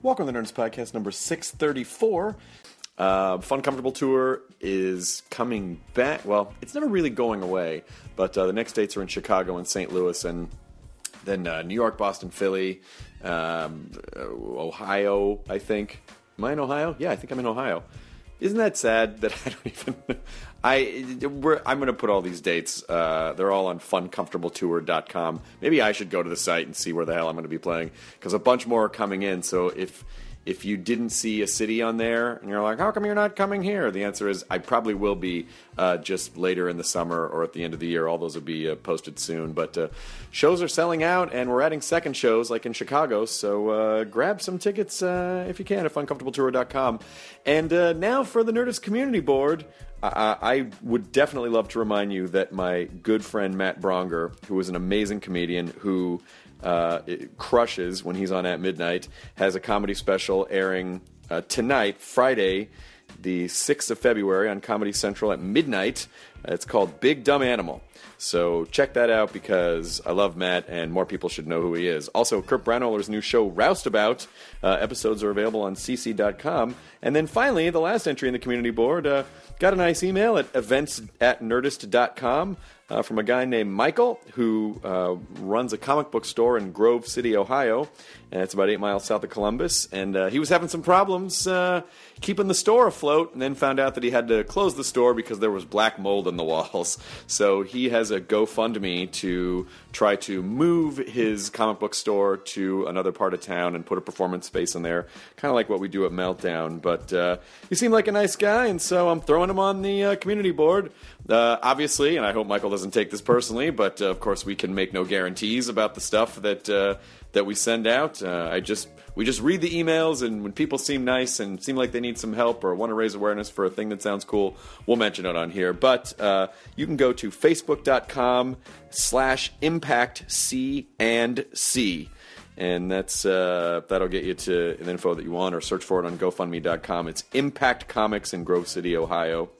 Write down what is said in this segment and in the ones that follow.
Welcome to the Nerdist Podcast number 634. Uh, Fun Comfortable Tour is coming back. Well, it's never really going away, but uh, the next dates are in Chicago and St. Louis, and then uh, New York, Boston, Philly, um, uh, Ohio, I think. Am I in Ohio? Yeah, I think I'm in Ohio. Isn't that sad that I don't even. I we're, I'm going to put all these dates. Uh, they're all on funcomfortabletour.com. Maybe I should go to the site and see where the hell I'm going to be playing because a bunch more are coming in. So if if you didn't see a city on there and you're like, how come you're not coming here? The answer is I probably will be uh, just later in the summer or at the end of the year. All those will be uh, posted soon. But uh, shows are selling out and we're adding second shows like in Chicago. So uh, grab some tickets uh, if you can at funcomfortabletour.com. And uh, now for the Nerdist Community Board. I would definitely love to remind you that my good friend Matt Braunger, who is an amazing comedian who uh, crushes when he's on at midnight, has a comedy special airing uh, tonight, Friday, the 6th of February, on Comedy Central at midnight. Uh, It's called Big Dumb Animal. So check that out because I love Matt and more people should know who he is. Also, Kurt Braunohler's new show, Roustabout. Uh, episodes are available on cc.com. And then finally, the last entry in the community board uh, got a nice email at events at nerdist.com uh, from a guy named Michael who uh, runs a comic book store in Grove City, Ohio. And it's about eight miles south of Columbus. And uh, he was having some problems uh, keeping the store afloat and then found out that he had to close the store because there was black mold in the walls. So he has a GoFundMe to try to move his comic book store to another part of town and put a performance space in there, kind of like what we do at Meltdown. But uh, he seemed like a nice guy, and so I'm throwing him on the uh, community board. Uh, obviously, and I hope Michael doesn't take this personally, but uh, of course we can make no guarantees about the stuff that uh, that we send out. Uh, I just we just read the emails, and when people seem nice and seem like they need some help or want to raise awareness for a thing that sounds cool, we'll mention it on here. But uh, you can go to facebook.com slash impact C and C. And that's uh, that'll get you to the info that you want, or search for it on GoFundMe.com. It's Impact Comics in Grove City, Ohio.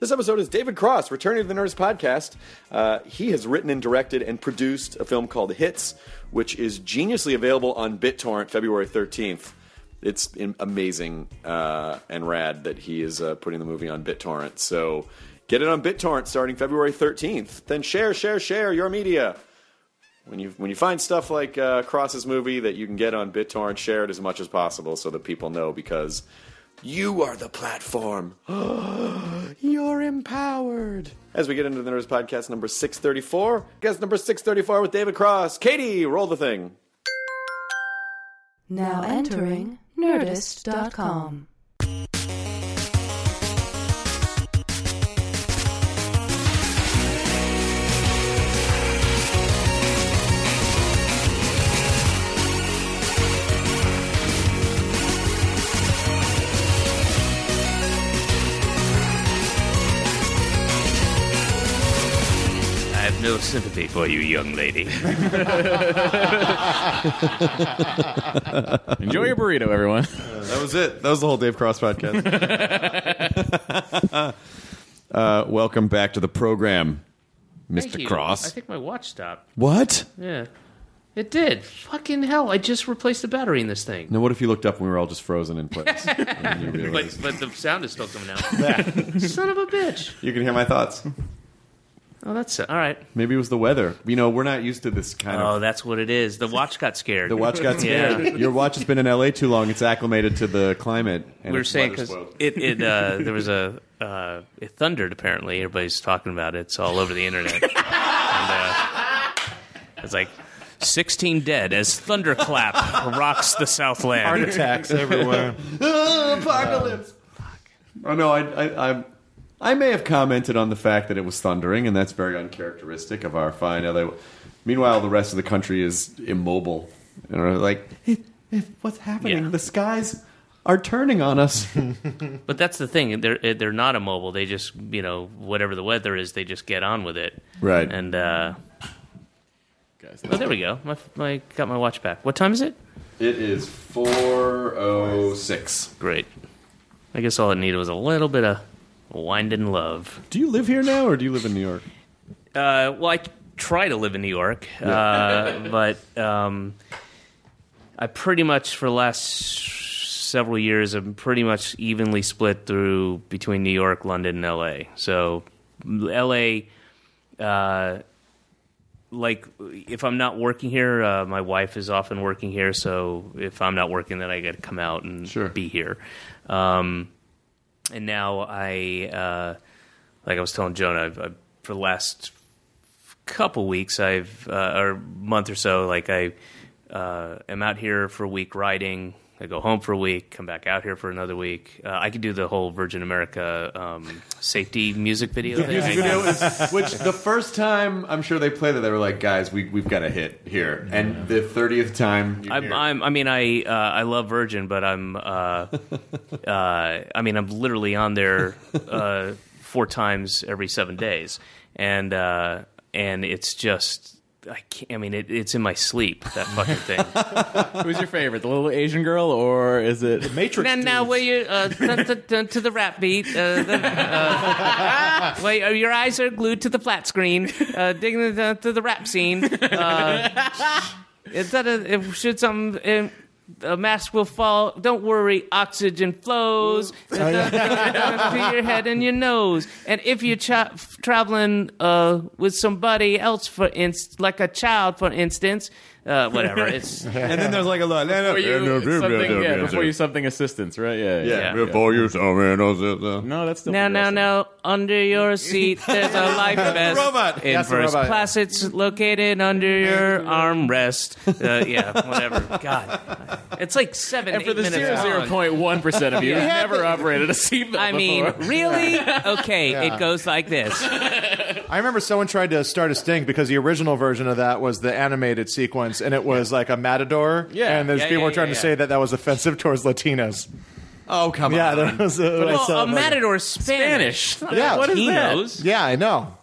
This episode is David Cross, returning to the Nerdist podcast. Uh, he has written and directed and produced a film called Hits, which is geniusly available on BitTorrent February 13th. It's amazing uh, and rad that he is uh, putting the movie on BitTorrent. So get it on BitTorrent starting February 13th. Then share, share, share your media. When you when you find stuff like uh, Cross's movie that you can get on BitTorrent, share it as much as possible so that people know because you are the platform. You're empowered. As we get into the Nerdist Podcast number 634, guest number 634 with David Cross. Katie, roll the thing. Now entering Nerdist.com. no sympathy for you, young lady. Enjoy your burrito, everyone. That was it. That was the whole Dave Cross podcast. uh, welcome back to the program, Thank Mr. you. Cross. I think my watch stopped. what? Yeah. It did. Fucking hell. I just replaced the battery in this thing. Now, what if you looked up and we were all just frozen in place? And you, But, but the sound is still coming out. Son of a bitch. you can hear my thoughts. Oh, that's all right. Maybe it was the weather. You know, we're not used to this kind of. Oh, that's what it is. The watch got scared. The watch got scared. Yeah. Your watch has been in LA too long. It's acclimated to the climate. And we were its saying because it, it uh, there was a uh, it thundered apparently everybody's talking about it it's all over the internet and uh, it's like 16 dead as thunderclap rocks the southland Heart attacks everywhere. apocalypse. Oh no, I, I, I, I may have commented on the fact that it was thundering, and that's very uncharacteristic of our fine LA. Meanwhile, the rest of the country is immobile. You know, like, "It- it- what's happening? Yeah. The skies are turning on us. but that's the thing they're they're not immobile they just you know whatever the weather is they just get on with it Right. and uh Guys, oh there we go my, my got my watch back what time is it It is four oh six. great i guess all it needed was a little bit of winding love Do you live here now, or do you live in New York? Uh, well, I try to live in New York, uh, but um, I pretty much for the last several years, I'm pretty much evenly split through between New York, London, and L.A. So, L.A. Uh, like if I'm not working here, uh, my wife is often working here. So if I'm not working, then I got to come out and Sure. be here. Um, and now I, uh, like I was telling Jonah, I've, I've, for the last couple weeks, I've uh, or month or so, like I uh, am out here for a week riding. I go home for a week, come back out here for another week. Uh, I could do the whole Virgin America um, safety music video. thing. Music video is, which the first time I'm sure they played it, they were like, "Guys, we we've got a hit here." And the thirtieth time, I'm, I'm, I mean, I uh, I love Virgin, but I'm, uh, uh, I mean, I'm literally on there uh, four times every seven days, and uh, and it's just, I can't. I mean, it, it's in my sleep that fucking thing. Who's your favorite, the little Asian girl, or is it? The Matrix. now, now, where you uh, dun, dun, dun, to the rap beat? Uh, the, uh, where uh, your eyes are glued to the flat screen, uh, digging the, to the rap scene. Uh, is that a, if should some. Uh, a mask will fall. Don't worry, oxygen flows to your head and your nose. And if you're tra- traveling uh, with somebody else, for instance, like a child, for instance, uh, whatever. It's and then there's like a lot. Before you something, yeah, before you something assistance, right? Yeah, yeah, Yeah. before you saw me, no, No, that's still Now, now, progressive. now, under your seat, there's a life vest. robot. In That's the first robot. class, it's located under your armrest. Uh, yeah, whatever. God, it's like seven, And for eight the minutes zero long. point one percent of you who've never operated a seatbelt I mean, before. really? Okay, Yeah. it goes like this. I remember someone tried to start a stink because the original version of that was the animated sequence, and it was like a matador. Yeah. and there's Yeah, people yeah, were trying yeah, to yeah. say that that was offensive towards Latinos. Oh come Yeah, on. Yeah, that was. Uh, I Well, a that. matador is Spanish. Spanish. Yeah. what is that? Yeah, I know.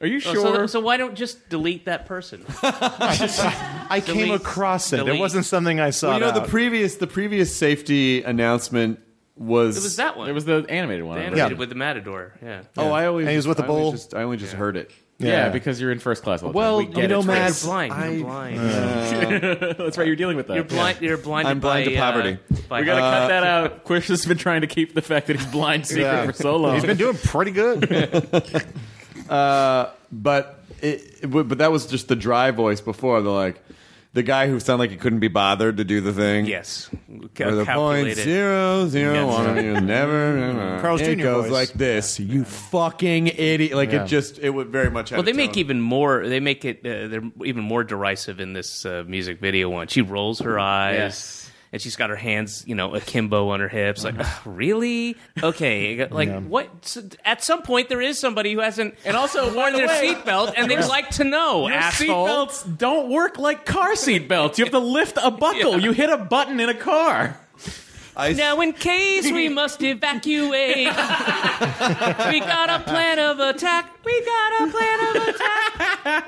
Are you Oh, sure? So, so why don't just delete that person? I came Delete. across it. It wasn't something I saw. Well, you know the previous the previous safety announcement was. It was that one. it was the animated one. The animated Yeah. with the matador. Yeah. Oh, I always. And he was with the I always bull. Just, I only just heard it. Yeah. Yeah. because you're in first class. All the Well, time. we get you know, it. Matt, You're blind. I- You're blind. that's right. You're dealing with that. You're blind. You're blinded. I'm blind by, to poverty. Uh, by We gotta cut that out. Quish has been trying to keep the fact that he's blind secret Yeah. for so long. He's been doing pretty good. But it, it- but that was just the dry voice before. They're like the guy who sounded like he couldn't be bothered to do the thing. Yes. Or the point Calculated. zero zero Yes. one. You never. Carl's it Jr. goes voice. like this. You fucking idiot! Like Yeah. it just it would very much. Have Well, they its make even more. They make it. Uh, they're even more derisive in this uh, music video one. She rolls her eyes. Yes. And she's got her hands, you know, akimbo on her hips. Like, "Ugh, really? Okay. Like, what? So at some point, there is somebody who hasn't And also, worn their seatbelt, and they'd like to know, Your seatbelts don't work like car seatbelts. You have to lift a buckle. You hit a button in a car. I, Now, in case we must evacuate, we got a plan of attack. We got a plan of attack.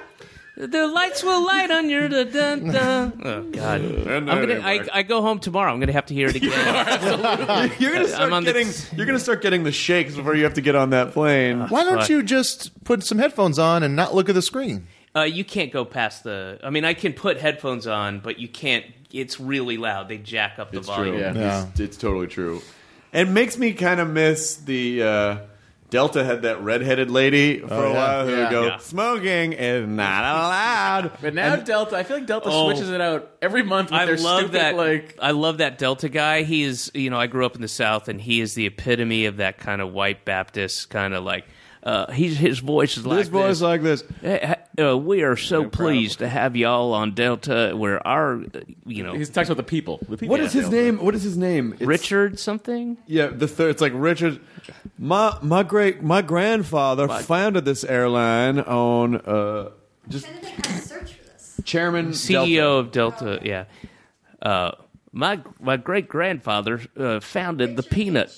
The lights will light on your da dun dun. Oh God! I'm gonna. I, I go home tomorrow. I'm gonna have to hear it again. you're gonna start I'm on the- getting. you're gonna start getting the shakes before you have to get on that plane. Why don't Right. you just put some headphones on and not look at the screen? Uh, you can't go past the. I mean, I can put headphones on, but you can't. It's really loud. They jack up the volume. It's volume. true. Yeah. Yeah. It's, it's totally true. It makes me kind of miss the uh, Delta had that redheaded lady for Oh, a yeah. while who Yeah. would go Yeah. smoking is not allowed. But now Delta, I feel like Delta Oh. switches it out every month with I their love stupid that. like. I love that Delta guy. He is, you know, I grew up in the South, and he is the epitome of that kind of white Baptist kind of like. Uh, he's his voice is like this voice this. like this. Eh, uh, we are so proud pleased to have y'all on Delta. Where our, uh, you know, He talks about the people. The people What is his Delta. name? What is his name? It's- Richard something. Yeah, the third. It's like Richard. My my great my grandfather founded this airline on uh, just trying to think how to search for this. chairman CEO Delta. of Delta. Yeah. Uh, my my great grandfather uh, founded the Peanut.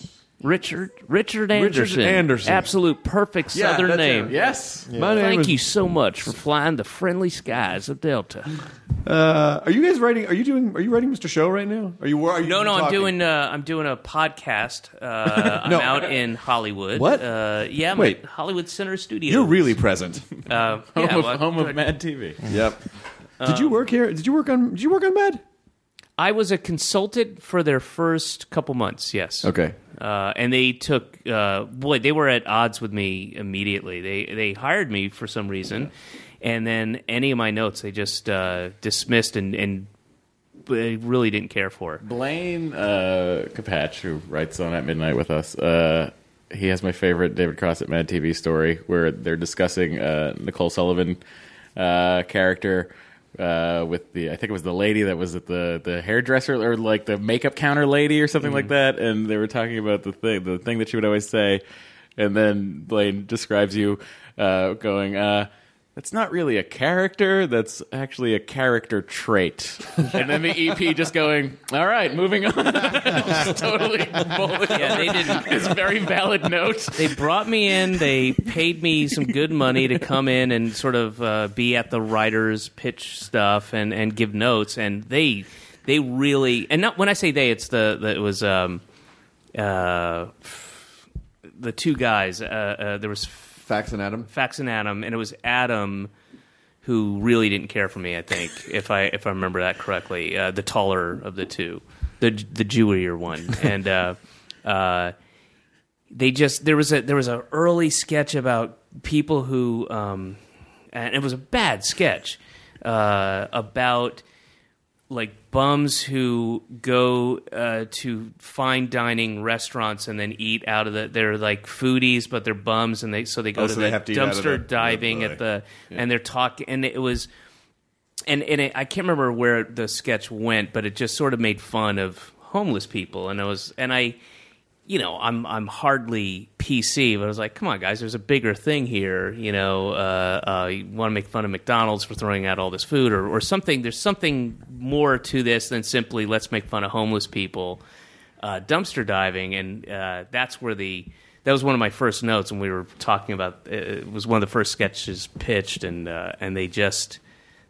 Richard Richard Anderson. Richard Anderson. Absolute perfect Yeah, Southern that's name. him. Yes. My name Thank is, you so much for flying the friendly skies of Delta. Uh, are you guys writing? Are you doing? Are you writing Mr. Show right now? Are you? Are you No, no, I'm talking? doing uh, I'm doing a podcast. Uh, I'm out in Hollywood. What? Uh, yeah, I'm Wait. at Hollywood Center Studios. You're really present. uh, Home, yeah, of, well, home of Mad TV. yep. Did you work here? Did you work on? Did you work on Mad? I was a consultant for their first couple months. Yes. Okay. Uh, and they took uh, boy, they were at odds with me immediately. They they hired me for some reason, and then any of my notes they just uh, dismissed and and they really didn't care for. Blaine uh, Capatch, who writes on at midnight with us, uh, he has my favorite David Cross at Mad TV story where they're discussing uh, Nicole Sullivan uh, character. Uh, with the, I think it was the lady that was at the the hairdresser or like the makeup counter lady or something like that, and they were talking about the thing, the thing that she would always say, and then Blaine describes you uh, going, uh, "That's not really a character. That's actually a character trait." and then the EP just going, "All right, moving on." Totally bullet. Yeah, they didn't. It's a very valid note. They brought me in. They paid me some good money to come in and sort of uh, be at the writers' pitch stuff and, and give notes. And they they really and not when I say they, it's the, the it was um, uh, the two guys. Uh, uh, there was Fax and Adam. Fax and Adam, and it was Adam who really didn't care for me. I think if I if I remember that correctly, uh, the taller of the two, the the Jewier one, and uh, uh, they just there was a there was an early sketch about people who um, and it was a bad sketch uh, about like bums who go uh, to fine dining restaurants and then eat out of the they're like foodies but they're bums and they so they go Oh, to so the to eat out of dumpster the- diving the- at the and they're talking and it was and and it, I can't remember where the sketch went but it just sort of made fun of homeless people and I was and I you know, I'm I'm hardly PC, but I was like, come on, guys, there's a bigger thing here. You know, uh, uh, you want to make fun of McDonald's for throwing out all this food, or or something. There's something more to this than simply let's make fun of homeless people uh, dumpster diving, and uh, that's where the that was one of my first notes when we were talking about. It was one of the first sketches pitched, and uh, and they just.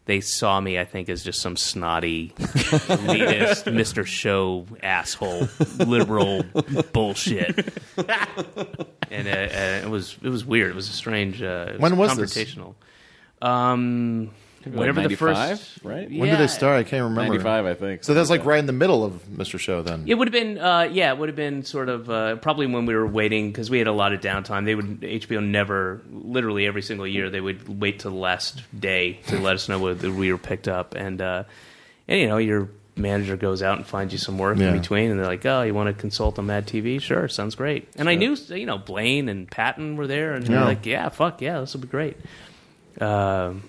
They saw me, I think, as just some snotty, elitist, Mr. Show asshole, liberal bullshit, and uh, uh, it was it was weird. It was a strange. Uh, it When was this? Um, whenever the first right? When did Yeah. they start? I can't remember. 95, I think. So that's like right in the middle of Mr. Show then. It would have been, uh, yeah, it would have been sort of uh, probably when we were waiting because we had a lot of downtime. They would HBO never, literally every single year, they would wait till the last day to let us know whether we were picked up, and uh, and you know your manager goes out and finds you some work Yeah. in between, and they're like, oh, you want to consult on Mad TV? Sure, sounds great. And I knew, you know, Blaine and Patton were there, and they're Yeah. like, yeah, fuck yeah, this will be great. Um,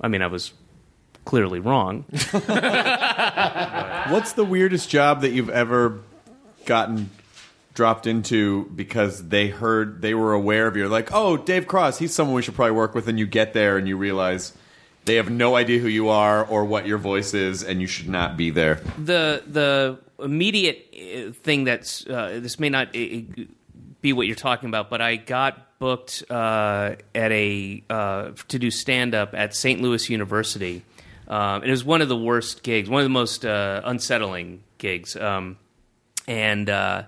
I mean, I was clearly wrong. What's the weirdest job that you've ever gotten dropped into because they heard they were aware of you? Like, oh, Dave Cross, he's someone we should probably work with, and you get there and you realize they have no idea who you are or what your voice is, and you should not be there. the the immediate uh, thing that's uh, this may not uh, be what you're talking about, but I got booked uh, at a uh, to do stand up at St. Louis University. Um, it was one of the worst gigs, one of the most uh, unsettling gigs, um, and. Uh,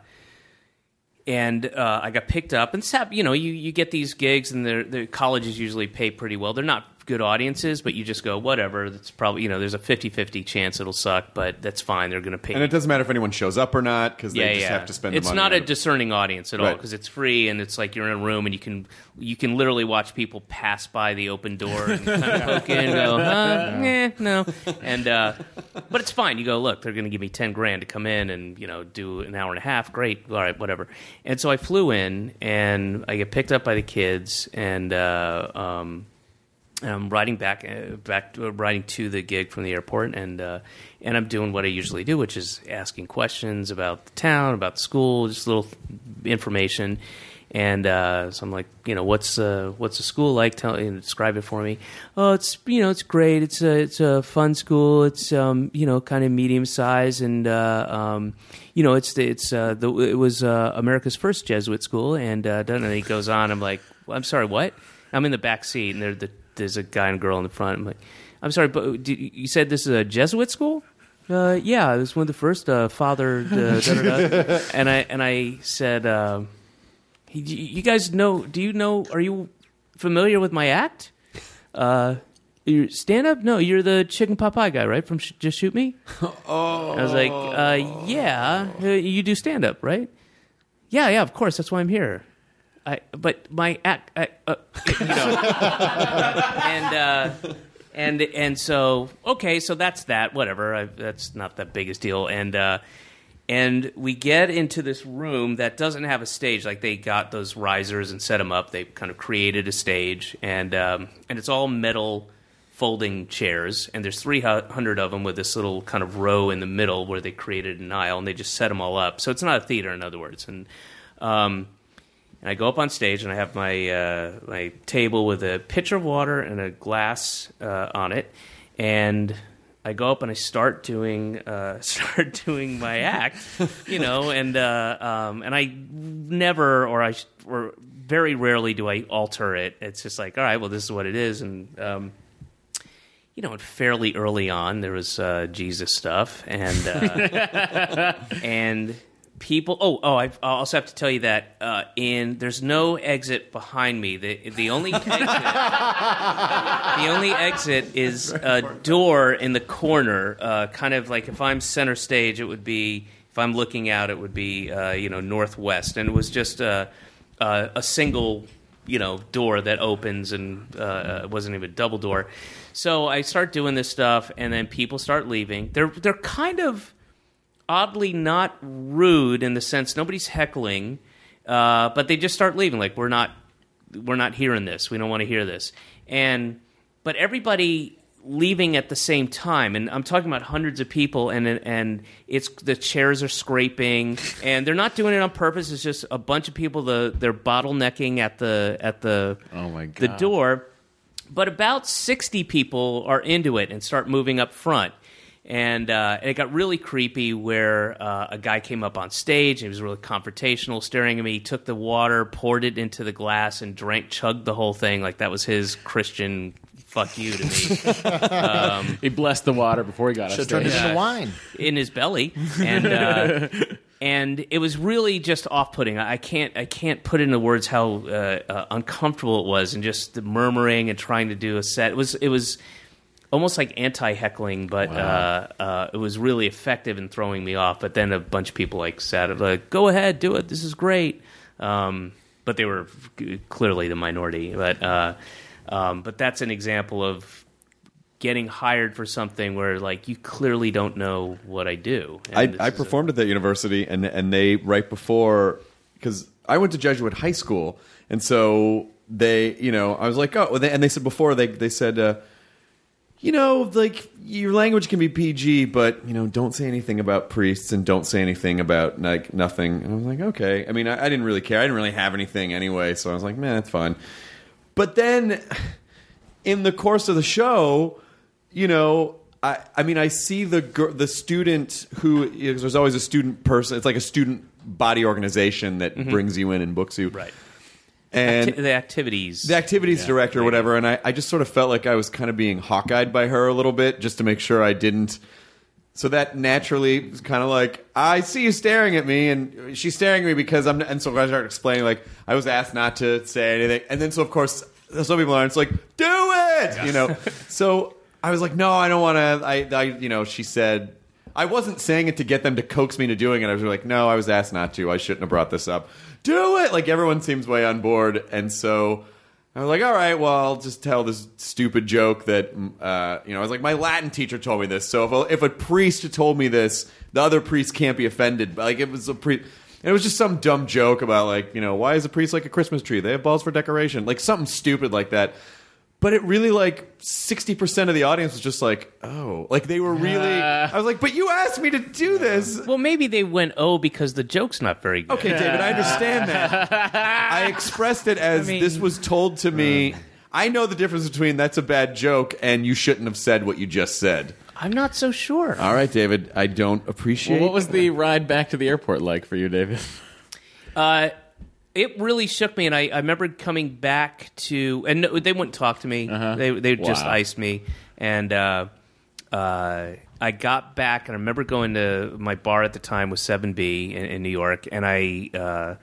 and uh, I got picked up. And sap, you know, you, you get these gigs, and the colleges usually pay pretty well. They're not good audiences, but you just go, whatever. That's probably you know, there's a 50-50 chance it'll suck, but that's fine. They're going to pay. And it doesn't matter if anyone shows up or not because they just have to spend. It's money It's not a discerning audience at all because it's free and it's like you're in a room and you can you can literally watch people pass by the open door and kind of poke in and go, huh, eh, no, and uh, but it's fine. You go, look, they're going to give me ten grand to come in and you know do an hour and a half. Great, all right, whatever. And so I flew in and I get picked up by the kids and. Uh, um, and I'm riding back, uh, back, uh, riding to the gig from the airport, and uh, and I'm doing what I usually do, which is asking questions about the town, about the school, just little information. And uh, so I'm like, you know, what's uh, what's the school like? Tell you know, describe it for me. Oh, it's you know, it's great. It's a it's a fun school. It's um, you know, kind of medium size, and uh, um, you know, it's it's uh, the it was America's first Jesuit school, and uh, and he goes on. I'm like, I'm sorry, what? I'm in the back seat, and there the, there's a guy and girl in the front. I'm like, I'm sorry, but did, you said this is a Jesuit school? Uh, yeah, it was one of the first uh, father. Uh, da, da, da. and I and I said, uh, you guys know? Do you know? Are you familiar with my act? Uh, you stand up? No, you're the chicken pot pie guy, right? From Sh- Just Shoot Me. Oh, I was like, uh, yeah. Uh, you do stand up, right? Yeah, yeah. Of course, that's why I'm here. I, but my act, I, uh, you know, and uh, and and so okay, so that's that. Whatever, I, that's not the biggest deal. And uh, and we get into this room that doesn't have a stage. Like they got those risers and set them up. They kind of created a stage, and um, and it's all metal folding chairs. And there's 300 of them with this little kind of row in the middle where they created an aisle, and they just set them all up. So it's not a theater, in other words. And um, and I go up on stage and I have my uh, my table with a pitcher of water and a glass uh, on it, and I go up and I start doing uh, start doing my act, you know, and uh, um, and I never or I or very rarely do I alter it. It's just like, all right, well, this is what it is, and um, you know, fairly early on there was uh, Jesus stuff, and uh, and people. Oh, oh, I also have to tell you that uh, in there's no exit behind me. The the only exit, the only exit is a door in the corner. Uh, kind of like if I'm center stage, it would be. If I'm looking out, it would be uh, you know northwest, and it was just a single you know door that opens and uh, it wasn't even a double door. So I start doing this stuff, and then people start leaving. They're they're kind of oddly not rude in the sense nobody's heckling, uh, but they just start leaving. Like we're not we're not hearing this. We don't want to hear this. And but everybody leaving at the same time and I'm talking about hundreds of people and and it's the chairs are scraping and they're not doing it on purpose it's just a bunch of people the they're bottlenecking at the at the Oh my God. the door but about 60 people are into it and start moving up front and, uh, and it got really creepy where uh, a guy came up on stage and he was really confrontational staring at me he took the water poured it into the glass and drank chugged the whole thing like that was his christian fuck you to me He blessed the water before he got us. Should turn it into wine. in his belly, and uh, and it was really just off-putting. I can't I can't put into words how uh, uh, uncomfortable it was, and just the murmuring and trying to do a set. It was it was almost like anti-heckling, but uh, uh, it was really effective in throwing me off. But then a bunch of people like sat like, "Go ahead, do it. This is great." Um, but they were clearly the minority. But uh, um, but that's an example of getting hired for something where like you clearly don't know what I do. I, I is a- performed at that university, and and they right before because I went to Jesuit high school, and so they, you know, I was like, oh, they, and they said before they they said, uh, you know, like your language can be PG, but you know, don't say anything about priests and don't say anything about like nothing. And I was like, okay. I mean, I, I didn't really care. I didn't really have anything anyway, so I was like, man, that's fine. But then in the course of the show, you know, I, I mean, I see the gir- the student who there's always a student person. It's like a student body organization that mm-hmm. brings you in and books you, right And Acti- the activities. the activities director or whatever, and I, I just sort of felt like I was kind of being hawk-eyed by her a little bit, just to make sure I didn't. So that naturally was kind of like I see you staring at me, and she's staring at me because I'm. And so I started explaining like I was asked not to say anything, and then so of course some people aren't. It's like do it, you know. so I was like, no, I don't want to. I, I, you know, she said. I wasn't saying it to get them to coax me to doing it. I was like, no, I was asked not to. I shouldn't have brought this up. Do it! Like everyone seems way on board, and so I was like, all right, well, I'll just tell this stupid joke that, mm, uh, you know, I was like, my Latin teacher told me this. So if a, if a priest told me this, the other priest can't be offended. Like, it was a priest. And it was just some dumb joke about, like, you know, why is a priest like a Christmas tree? They have balls for decoration. Like, something stupid like that. But it really, like, 60% of the audience was just like, oh. Like, they were really. I was like, but you asked me to do this. well, maybe they went oh because the joke's not very good. Okay, David, I understand that. I expressed it as I mean- this was told to me. I know the difference between that's a bad joke and you shouldn't have said what you just said. I'm not so sure. All right, David, I don't appreciate. Well, what was the ride back to the airport like for you, David? Uh, it really shook me, and I, I remember coming back to, and no, they wouldn't talk to me. They they just iced me, and uh, uh, I got back, and I remember going to my bar at the time was Seven B in, in New York, and I uh,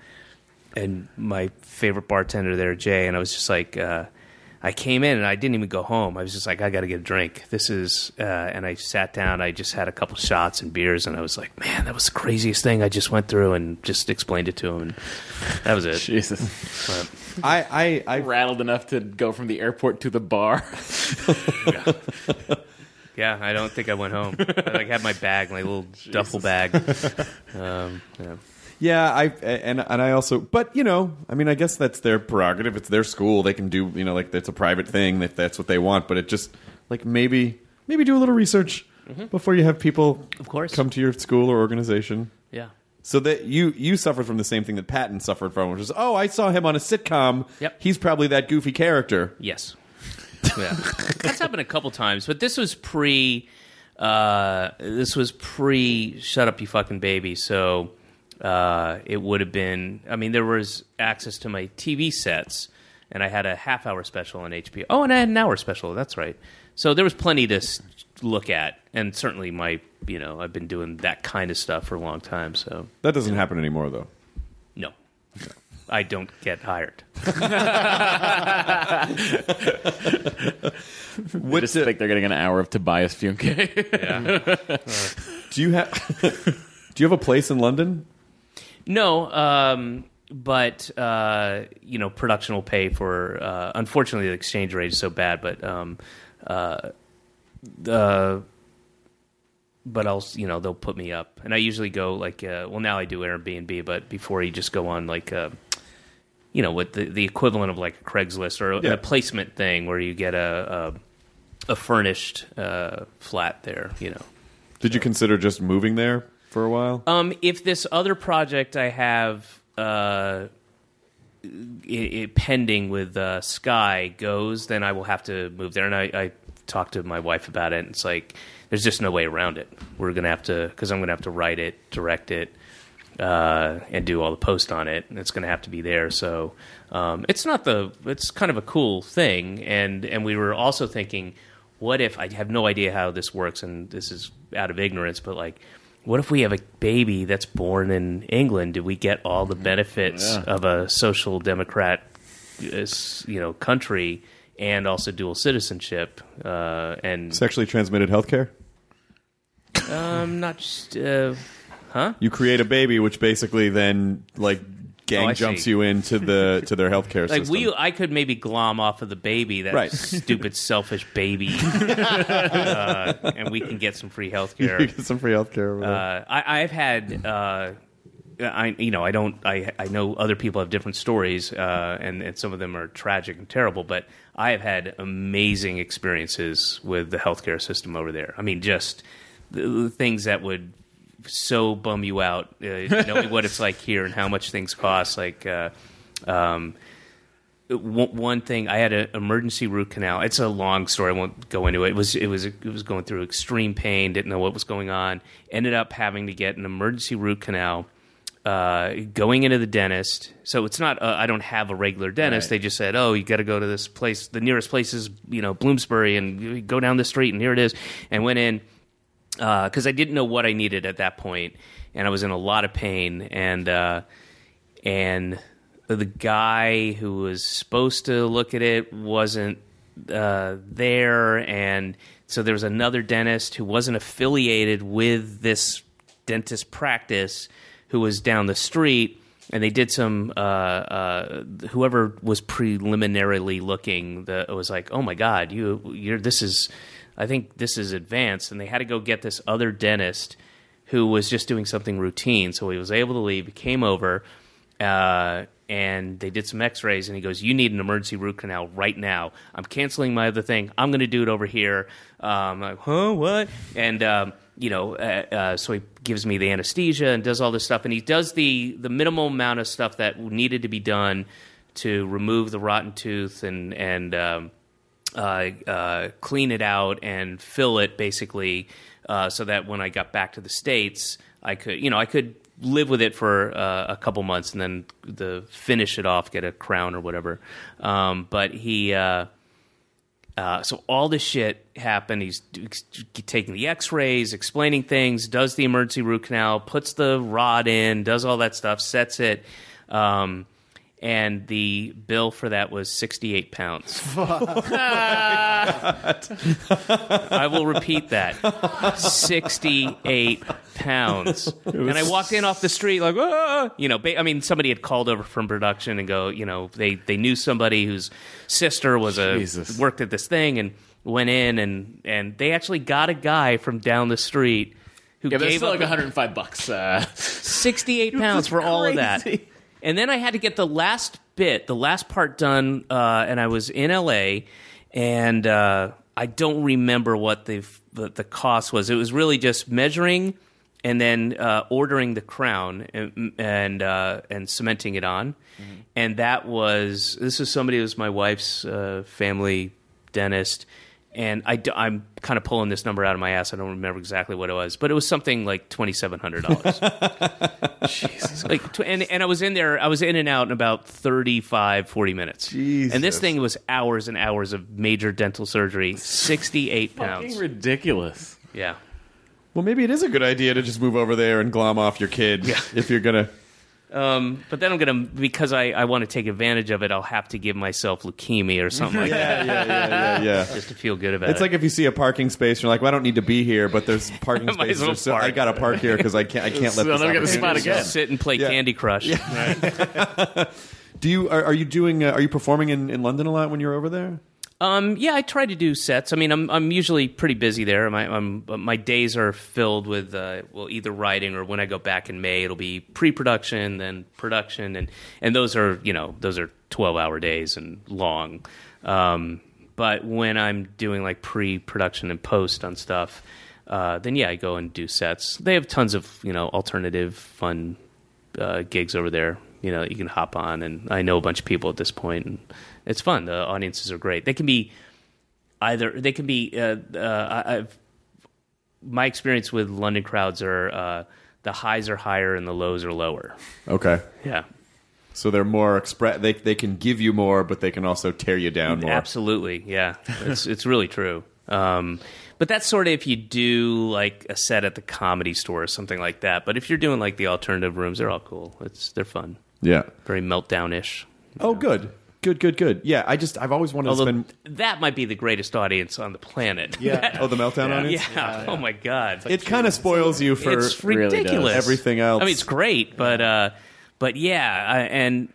and my favorite bartender there, Jay, and I was just like. I came in and I didn't even go home. I was just like, I got to get a drink. This is, uh, and I sat down. I just had a couple shots and beers, and I was like, man, that was the craziest thing I just went through, and just explained it to him, and that was it. Jesus. But, I, I, I Rattled enough to go from the airport to the bar. yeah, I don't think I went home. I like had my bag, my little duffel bag. Um, yeah. Yeah, I and and I also, but you know, I mean, I guess that's their prerogative. It's their school; they can do, you know, like it's a private thing if that's what they want. But it just like maybe maybe do a little research before you have people, Mm-hmm. Of course. come to your school or organization. Yeah. So that you you suffered from the same thing that Patton suffered from, which is, oh, I saw him on a sitcom. Yep. he's probably that goofy character. Yes. Yeah. That's happened a couple times, but this was pre. Uh, this was pre. Shut up, you fucking baby. So uh, it would have been. I mean, there was access to my TV sets, and I had a half hour special on HBO. Oh, and I had an hour special. That's right. So there was plenty to s- look at, and certainly my. You know, I've been doing that kind of stuff for a long time. So That doesn't happen anymore, though. no. I don't get hired. I just think they're getting an hour of Tobias Funke. Do you have Do you have a place in London? No, um, but uh, you know, production will pay for. Uh, unfortunately, the exchange rate is so bad, but um, uh, the but I'll you know they'll put me up, and I usually go like uh, well now I do Airbnb, but before you just go on like. Uh, you know, with the, the equivalent of like a Craigslist or a, Yeah. a placement thing where you get a a, a furnished uh, flat there. You know, Did you consider just moving there for a while? um, if this other project I have uh, i i pending with uh, Sky goes, then I will have to move there. And I, I talked to my wife about it, and it's like there's just no way around it. We're gonna have to because I'm gonna have to write it, direct it, uh, and do all the post on it, and it's gonna have to be there. So um, it's not the it's kind of a cool thing, and and we were also thinking, what if I have no idea how this works, and this is out of ignorance, but like. What if we have a baby that's born in England? Do we get all the benefits of a social democrat, you know, country, and also dual citizenship? Uh, and Sexually transmitted healthcare. I'm not just, uh, huh? You create a baby, which basically then like gang Oh, I jumps see. you into the to their healthcare Like system. we, I could maybe glom off of the baby, that Right. stupid, selfish baby, uh, and we can get some free health care. You get some free healthcare. Uh, I, I've had, uh, I you know, I don't, I I know other people have different stories, uh, and and some of them are tragic and terrible, but I have had amazing experiences with the healthcare system over there. I mean, just the, the things that would so bum you out, uh, knowing what it's like here and how much things cost, like. Uh, um, one one thing I had an emergency root canal. It's a long story. I won't go into it. It was it was it was going through extreme pain. Didn't know what was going on. Ended up having to get an emergency root canal. Uh, going into the dentist. So it's not. Uh, I don't have a regular dentist. Right. They just said, "Oh, you got to go to this place. The nearest place is you know Bloomsbury, and go down the street, and here it is." And went in because I didn't know what I needed at that point, and I was in a lot of pain, and uh, and the guy who was supposed to look at it wasn't uh, there, and so there was another dentist who wasn't affiliated with this dentist practice who was down the street. And they did some. Uh, uh, whoever was preliminarily looking, the, was like, "Oh my God, you, you're this is, I think this is advanced." And they had to go get this other dentist who was just doing something routine. So he was able to leave. He came over, uh, and they did some X-rays. And he goes, "You need an emergency root canal right now. I'm canceling my other thing. I'm going to do it over here." Um, like, huh? What? And um, you know, uh, uh, so he gives me the anesthesia and does all this stuff, and he does the the minimal amount of stuff that needed to be done to remove the rotten tooth and and um, uh, uh, clean it out and fill it basically, uh, so that when I got back to the states, I could, you know, I could live with it for uh, a couple months and then the finish it off, get a crown or whatever. Um, but he. Uh, uh, so all this shit happened. He's taking the X-rays, explaining things, does the emergency root canal, puts the rod in, does all that stuff, sets it, um, and the bill for that was 68 pounds. I will repeat that 68 pounds. And I walked in off the street like, ah! you know, ba- I mean, somebody had called over from production and go, you know, they, they knew somebody whose sister was a Jesus. worked at this thing and went in and, and they actually got a guy from down the street who Yeah, but it's gave still up like 105 bucks. Uh, 68 pounds for all of that. And then I had to get the last bit, the last part done, uh, and I was in LA, and uh, I don't remember what the, the the cost was. It was really just measuring and then uh, ordering the crown and and, uh, and cementing it on, and that was this is somebody who was my wife's uh, family dentist. And I, am kind of pulling this number out of my ass. I don't remember exactly what it was, but it was something like twenty seven hundred dollars. Jesus. Like, and, and I was in there, I was in and out in about 35, 40 minutes. And this thing was hours and hours of major dental surgery, 68 pounds. ridiculous. Yeah. Well, maybe it is a good idea to just move over there and glom off your kid if you're gonna. Um, but then I'm going to, because I, I want to take advantage of it, I'll have to give myself leukemia or something like that Yeah, yeah, yeah, yeah, yeah. just to feel good about It's it. It's like if you see a parking space, you're like, "Well, I don't need to be here," but there's parking Might spaces. well are so- I got to park here because I can't. I can't let I'll this never get the spot again. go. sit and play Yeah. Candy Crush. Do you are, are you doing? Uh, are you performing in, in London a lot when you're over there? Um, yeah, I try to do sets. I mean, I'm I'm usually pretty busy there. My I'm, my days are filled with uh, well, either writing or when I go back in May, it'll be pre-production, then production, and and those are you know those are 12 hour days and long. Um, but when I'm doing like pre-production and post on stuff, uh, then yeah, I go and do sets. They have tons of you know alternative fun uh, gigs over there. You know, you can hop on, and I know a bunch of people at this point, and it's fun. The audiences are great. They can be either they can be. Uh, uh, I- I've my experience with London crowds are uh, the highs are higher and the lows are lower. Okay, Yeah, so they're more express. They they can give you more, but they can also tear you down more. absolutely. Yeah, it's it's really true. Um, but that's sort of if you do like a set at the comedy store or something like that. But if you're doing like the alternative rooms, they're all cool. It's they're fun, Yeah. very meltdown ish. Oh, good, good, good, good. Yeah, I just I've always wanted Although to spend. that might be the greatest audience on the planet. Yeah. Oh, the meltdown audience. yeah. Oh my god. It kind of spoils you for it's really ridiculous. everything else. I mean, it's great, but uh, but yeah, I, and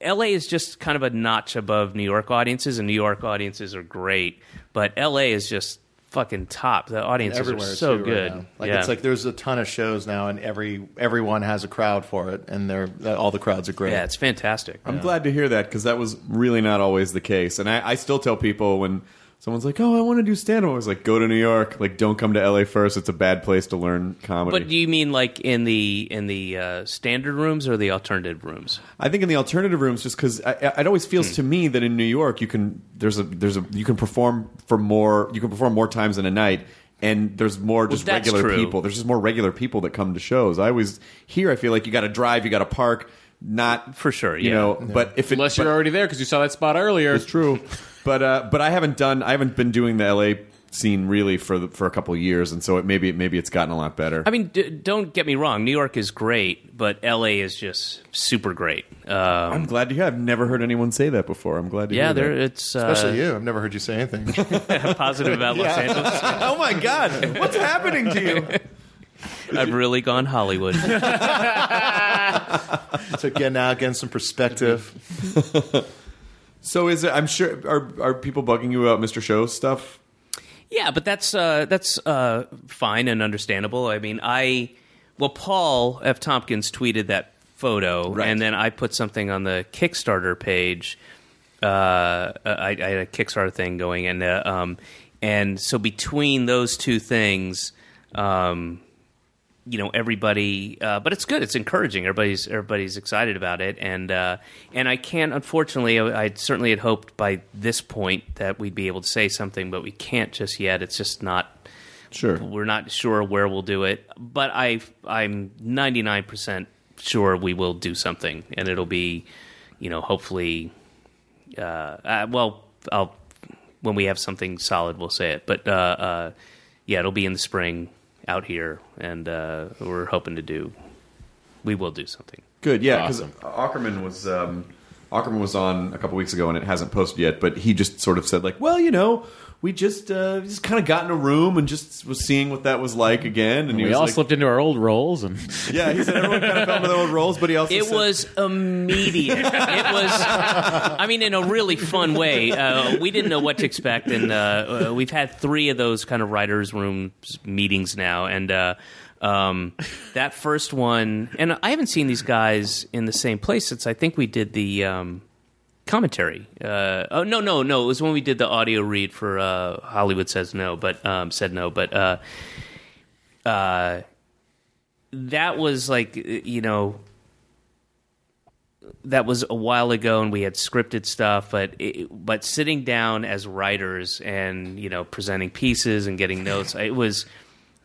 L.A. is just kind of a notch above New York audiences, and New York audiences are great, but L.A. is just fucking top. The audiences everywhere are so too right good. now. Like yeah. it's like there's a ton of shows now, and every everyone has a crowd for it, and they're all the crowds are great. yeah, it's fantastic. I'm glad to hear that because that was really not always the case. And I, I still tell people when someone's like, "Oh, I want to do stand up," I was like, "Go to New York. Like, don't come to LA first. It's a bad place to learn comedy." But do you mean like in the in the uh, standard rooms or the alternative rooms? I think in the alternative rooms, just because it always Hmm. feels to me that in New York you can there's a there's a you can perform for more you can perform more times in a night. And there's more just that's regular true. people. There's just more regular people that come to shows. I always here. I feel like you got to drive, you got to park. Not For sure, you yeah. know. But if it, Unless you're already there because you saw that spot earlier. It's true, but uh, but I haven't done. I haven't been doing the LA scene really for the, for a couple of years, and so it maybe maybe it's gotten a lot better. I mean, d- don't get me wrong. New York is great, but L.A. is just super great. Um, I'm glad to hear. I've never heard anyone say that before. I'm glad to yeah, hear there that. it's uh, Especially you. I've never heard you say anything. positive about Los Angeles. oh my god, what's happening to you? I've really gone Hollywood. so again, now getting some perspective. So is it? I'm sure. Are are people bugging you about Mr. Show stuff? Yeah, but that's uh, that's uh, fine and understandable. I mean, I well, Paul F. Tompkins tweeted that photo, Right. and then I put something on the Kickstarter page. Uh, I, I had a Kickstarter thing going, and uh, um, and so between those two things, um, you know everybody uh, but it's good. It's encouraging. Everybody's everybody's excited about it. And uh, and I can't unfortunately I, I certainly had hoped by this point that we'd be able to say something but we can't just yet. It's just not Sure. we're not sure where we'll do it. But I I'm 99% sure we will do something. And it'll be you know hopefully uh, uh, well I'll when we have something solid we'll say it. But uh, uh, yeah it'll be in the spring out here and uh, we're hoping to do we will do something Good. Yeah, because Awesome. Aukerman was um, Aukerman was on a couple weeks ago and it hasn't posted yet, but he just sort of said like, well, you know, we just uh, just kind of got in a room and just was seeing what that was like again, and he We was all like, slipped into our old roles, and yeah, he said everyone kind of fell into their old roles, but he also It said, was immediate. it was, I mean, in a really fun way. Uh, we didn't know what to expect, and uh, uh, we've had three of those kind of writers' room meetings now, and uh, um, that first one, and I haven't seen these guys in the same place since I think we did the. Um, commentary. Uh, oh no, no, no! It was when we did the audio read for uh, Hollywood says no, but um, said no, but uh, uh, that was like you know that was a while ago, and we had scripted stuff, but it, but sitting down as writers and you know presenting pieces and getting notes, it was.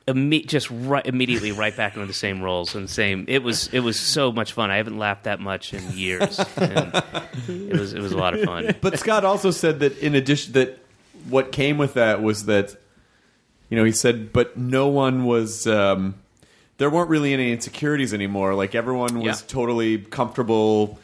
Imme- just right, immediately right back into the same roles and same. It was it was so much fun. I haven't laughed that much in years. And it was it was a lot of fun. But Scott also said that in addition that what came with that was that you know he said but no one was um, there weren't really any insecurities anymore like everyone was Yeah. totally comfortable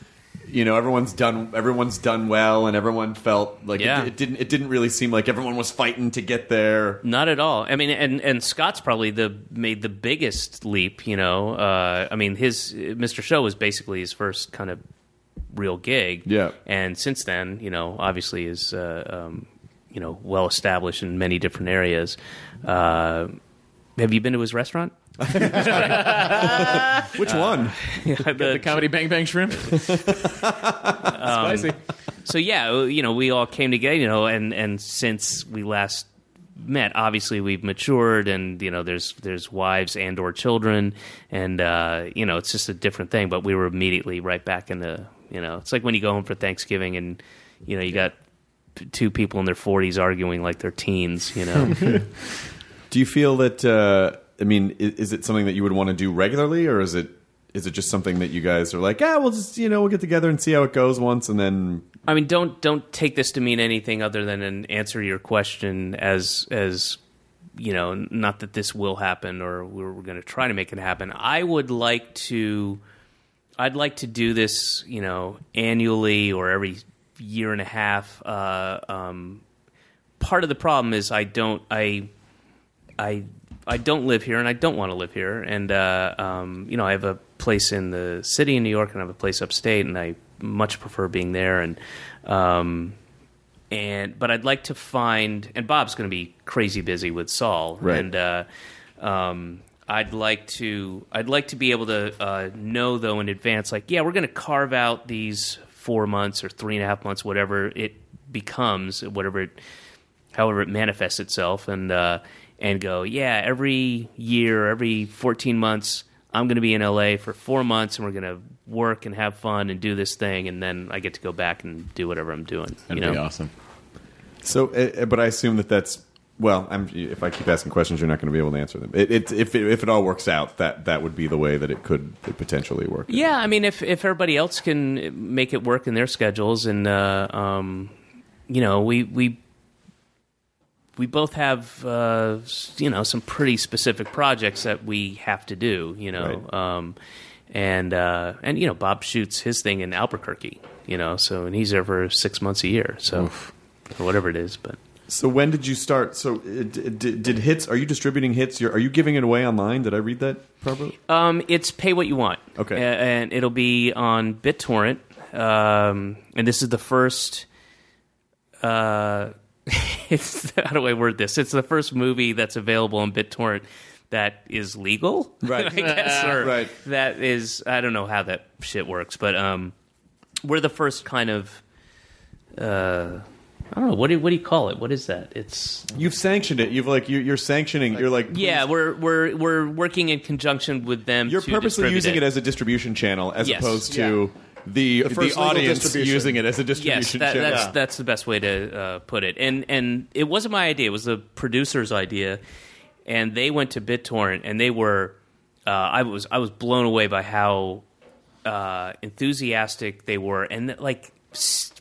you know everyone's done everyone's done well and everyone felt like Yeah. it, it didn't it didn't really seem like everyone was fighting to get there Not at all. I mean, and and Scott's probably the made the biggest leap. You know, uh, I mean, his Mr. Show was basically his first kind of real gig. Yeah. and since then, you know, obviously is uh, um, you know well established in many different areas. Uh, have you been to his restaurant? which one the comedy Bang Bang Shrimp. Spicy. so yeah, you know, we all came together, you know, and and since we last met, obviously we've matured, and you know, there's there's wives and or children, and uh, you know, it's just a different thing. But we were immediately right back in the, you know, it's like when you go home for Thanksgiving, and you know, you got two people in their 40s arguing like they're teens, you know. do you feel that uh, I mean is, it something that you would want to do regularly or is it is it just something that you guys are like ah we'll just you know we'll get together and see how it goes once and then I mean, don't don't take this to mean anything other than an answer your question as as you know, not that this will happen or we're, we're going to try to make it happen. I would like to, I'd like to do this, you know, annually or every year and a half. Uh, um, part of the problem is I don't I I I don't live here and I don't want to live here. And uh, um, you know, I have a place in the city in New York and I have a place upstate, and I much prefer being there. And um, and but I'd like to find. And Bob's going to be crazy busy with Saul, Right. and uh, um, I'd like to. I'd like to be able to uh, know though in advance, like, yeah, we're going to carve out these four months or three and a half months, whatever it becomes, whatever it however it manifests itself, and uh, and go, yeah, every year, every 14 months, I'm going to be in LA for four months, and we're going to work and have fun and do this thing, and then I get to go back and do whatever I'm doing. That'd you know? be awesome. So, uh, but I assume that that's well. I'm, if I keep asking questions, you're not going to be able to answer them. It, it, if it, if it all works out, that that would be the way that it could potentially work. Yeah, I mean, if if everybody else can make it work in their schedules, and uh, um, you know, we we we both have uh, you know some pretty specific projects that we have to do, you know, Right. um, and uh, and you know, Bob shoots his thing in Albuquerque, you know, so and he's there for six months a year, so or whatever it is, but. So when did you start? So uh, d- d- did hits? Are you distributing hits? You're, are you giving it away online? Did I read that properly? Um, it's pay what you want. Okay. And it'll be on BitTorrent. Um, and this is the first. Uh, it's how do I word this? It's the first movie that's available on BitTorrent that is legal, Right. I guess, or Right. that is I don't know how that shit works, but um, we're the first kind of. Uh, I don't know what do what do you call it? What is that? It's You've sanctioned it. You've like you're, you're sanctioning. You're like yeah, we're we're we're working in conjunction with them. You're purposely using it. as a distribution channel as Yes. opposed to the the, first legal audience using it as a Yes, distribution that, channel. that's that's the best way to uh, put it. And and it wasn't my idea; it was the producer's idea. And they went to BitTorrent, and they were. Uh, I was I was blown away by how uh, enthusiastic they were, and like s-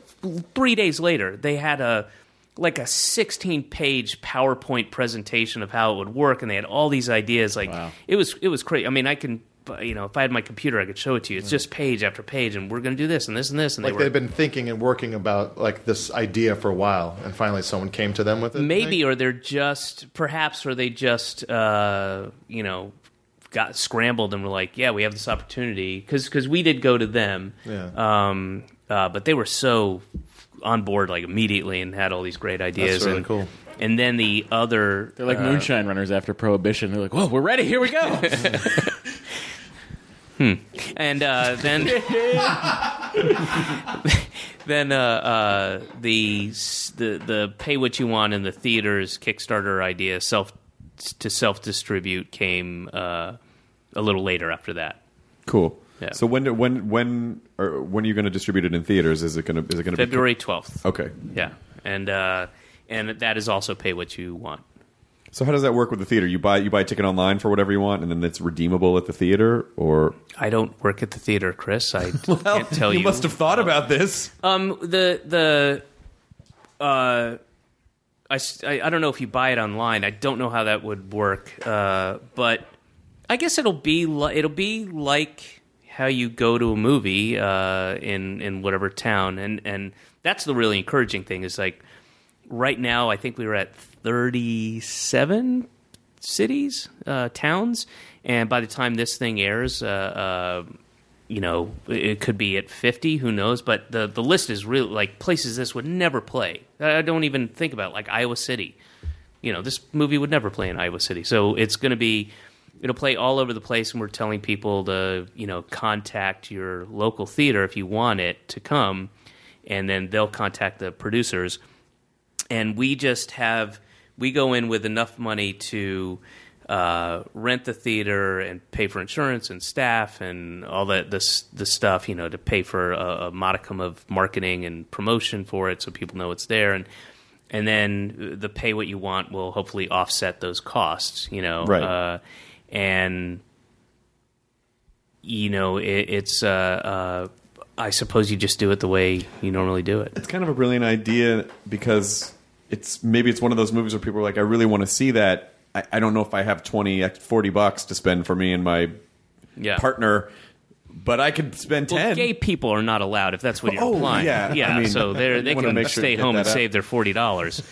three days later, they had a like a 16 page PowerPoint presentation of how it would work, and they had all these ideas. Like Wow. it was it was crazy. I mean, I can but, you know, if I had my computer, I could show it to you. It's just page after page, and we're going to do this and this and this. And Like they were they've been thinking and working about like this idea for a while, and finally someone came to them with it. maybe, or they're just perhaps, or they just uh, you know got scrambled and were like, yeah, we have this opportunity because we did go to them, Yeah. um, uh, but they were so on board like immediately and had all these great ideas. really and, cool. And then the other, They're like uh, moonshine runners after Prohibition. They're like, "Whoa, we're ready. Here we go." and uh, then then uh, uh, the the the pay what you want in the theaters Kickstarter idea self to self distribute came uh, a little later after that. Cool. Yeah. So when when when or when are you going to distribute it in theaters? Is it going to is it going to February twelfth. okay? Yeah, and uh, and that is also pay what you want. So how does that work with the theater? You buy you buy a ticket online for whatever you want, and then it's redeemable at the theater, or I don't work at the theater, Chris. I can't tell you. you must have thought about this. Um, the the uh, I, I I don't know if you buy it online. I don't know how that would work. Uh, but I guess it'll be li- it'll be like how you go to a movie uh, in in whatever town, and and that's the really encouraging thing is like right now. I think we were at thirty seven cities, uh, towns, and by the time this thing airs, uh, uh, you know, it could be at 50, who knows? But the, the list is really like places this would never play. I don't even think about like Iowa City. You know, this movie would never play in Iowa City. So it's going to be, it'll play all over the place. And we're telling people to, you know, contact your local theater if you want it to come. And then they'll contact the producers and we just have we go in with enough money to uh, rent the theater and pay for insurance and staff and all that this the stuff you know to pay for a, a modicum of marketing and promotion for it so people know it's there and and then the pay what you want will hopefully offset those costs you know Right. uh, and you know it, it's uh, uh, I suppose you just do it the way you normally do it It's kind of a brilliant idea because it's maybe it's one of those movies where people are like, I really want to see that. I, I don't know if I have 20, 40 bucks to spend for me and my yeah partner, but I could spend Well, 10. gay people are not allowed if that's what you're Oh, implying. yeah. I mean, so they're, they can sure stay home and out. save their forty dollars.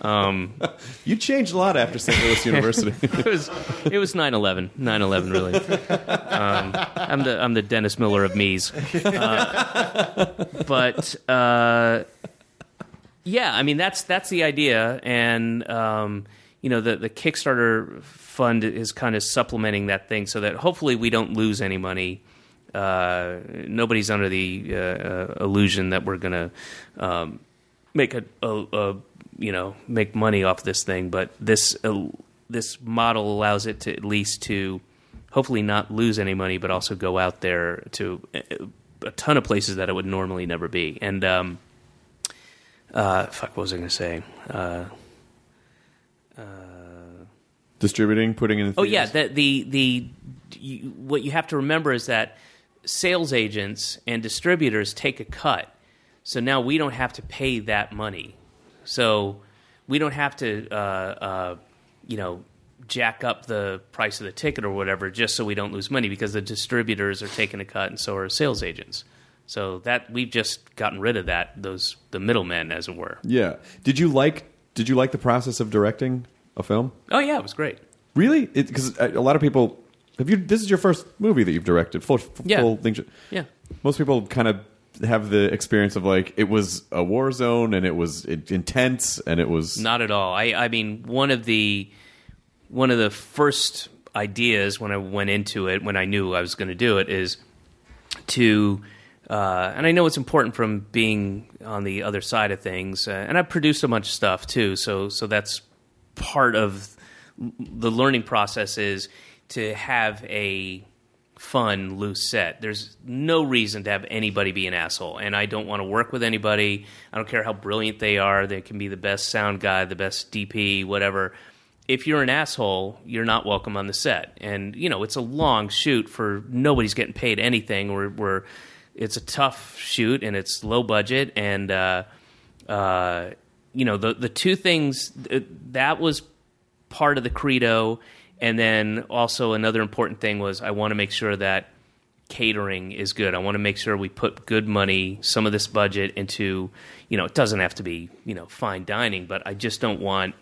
Um, You changed a lot after St. Louis University. it was it was 9/11. 9/11 really. Um, I'm the I'm the Dennis Miller of me's. Uh, but uh, yeah, I mean that's that's the idea, and um, you know the the Kickstarter fund is kind of supplementing that thing, so that hopefully we don't lose any money. Uh, nobody's under the uh, uh, illusion that we're going to um, make a, a, a you know make money off this thing, but this uh, this model allows it to at least to hopefully not lose any money, but also go out there to a, a ton of places that it would normally never be. And um, uh, fuck, what was I going to say? Uh, Distributing, putting in. Oh yeah, the the the you, what you have to remember is that sales agents and distributors take a cut. So now we don't have to pay that money. So we don't have to, uh, uh, you know, jack up the price of the ticket or whatever just so we don't lose money because the distributors are taking a cut and so are sales agents. So that we've just gotten rid of that those the middlemen as it were. yeah. Did you like? Did you like the process of directing a film? Oh yeah, it was great. Really? Because uh, a lot of people. Have you? This is your first movie that you've directed. Full, full Yeah. full thing. Yeah. Most people kind of have the experience of like it was a war zone and it was intense and it was Not at all. I, I mean, one of the one of the first ideas when I went into it, when I knew I was going to do it, is to, uh, and I know it's important from being on the other side of things, uh, and I've produced a bunch of stuff too. So, so that's part of the learning process is to have a fun, loose set. There's no reason to have anybody be an asshole, and I don't want to work with anybody. I don't care how brilliant they are. They can be the best sound guy, the best DP, whatever. If you're an asshole, you're not welcome on the set. And you know it's a long shoot for nobody's getting paid anything. We're, we're it's a tough shoot and it's low budget and uh, uh, you know the the two things that was part of the credo and then also another important thing was I want to make sure that catering is good. I want to make sure we put good money, some of this budget into, you know, it doesn't have to be, you know, fine dining, but I just don't want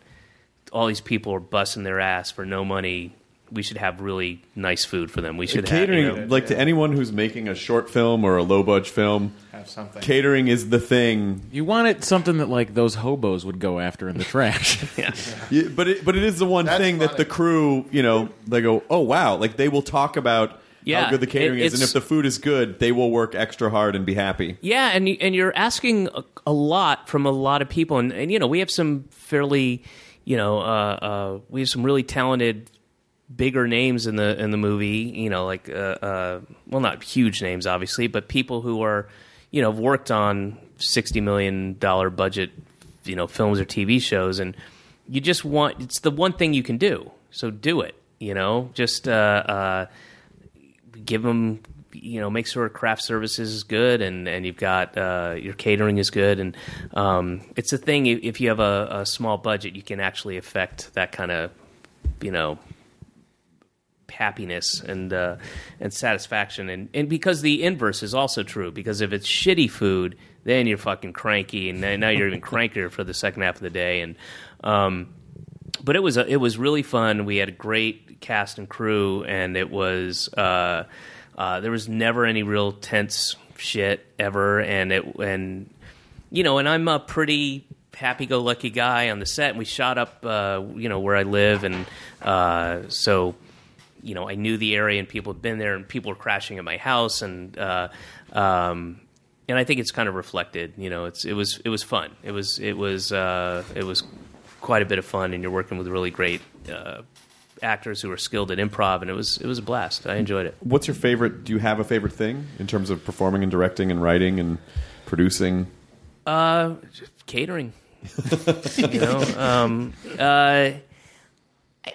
all these people are busting their ass for no money. We should have really nice food for them. We should catering, have, you know, like to anyone who's making a short film or a low budget film, Have something. catering is the thing. You want it something that like those hobos would go after in the trash. yeah. Yeah, but it, but it is the one That's thing that the crew, you know, they go, oh wow, like they will talk about Yeah, how good the catering it- is, and if the food is good, they will work extra hard and be happy. Yeah, and you- and you're asking a, a lot from a lot of people, and, and you know we have some fairly, you know, uh, uh, we have some really talented, bigger names in the in the movie. You know, like uh, uh, well, not huge names, obviously, but people who are, you know, have worked on sixty million dollar budget, you know, films or TV shows, and you just want it's the one thing you can do, so do it. You know, just uh, uh, give them you know make sure craft services is good and and you've got uh, your catering is good and um, it's a thing if if you have a, a small budget you can actually affect that kind of you know happiness and uh, and satisfaction. And and because the inverse is also true because if it's shitty food then you're fucking cranky and now you're even crankier for the second half of the day. And um, but it was a, it was really fun. We had a great cast and crew, and it was uh, uh, there was never any real tense shit ever, and it and you know, and I'm a pretty happy-go-lucky guy on the set, and we shot up uh, you know where I live, and uh, so you know I knew the area, and people had been there, and people were crashing at my house, and uh, um, and I think it's kind of reflected. You know, it's it was it was fun. It was it was uh, it was quite a bit of fun, and you're working with really great uh, actors who are skilled at improv, and it was it was a blast. I enjoyed it. What's your favorite? Do you have a favorite thing in terms of performing and directing and writing and producing? Uh, catering. you know, um, uh,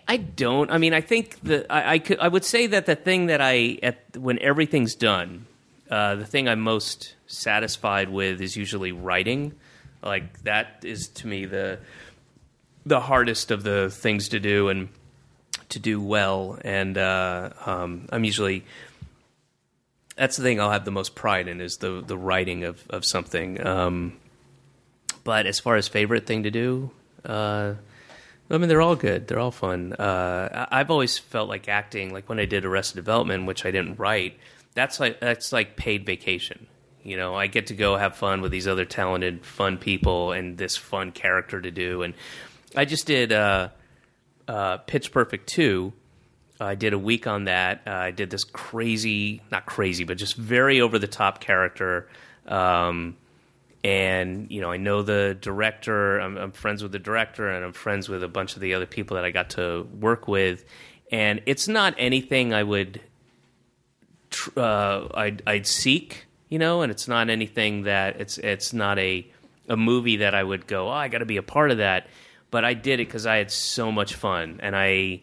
I, don't. I mean, I think that I, I could. I would say that the thing that I at when everything's done, uh, the thing I'm most satisfied with is usually writing. Like that is to me the the hardest of the things to do and to do well. And uh, um, I'm usually that's the thing I'll have the most pride in is the the writing of of something. Um, but as far as favorite thing to do, uh, I mean they're all good. They're all fun. Uh, I've always felt like acting, like when I did Arrested Development, which I didn't write. That's like that's like paid vacation. You know, I get to go have fun with these other talented, fun people and this fun character to do. And I just did uh, uh, Pitch Perfect two. I did a week on that. Uh, I did this crazy, not crazy, but just very over the top character. Um, and you know, I know the director. I'm, I'm friends with the director, and I'm friends with a bunch of the other people that I got to work with. And it's not anything I would, tr- uh, I'd, I'd seek, you know, and it's not anything that it's it's not a a movie that I would go, oh, I got to be a part of that. But I did it because I had so much fun, and I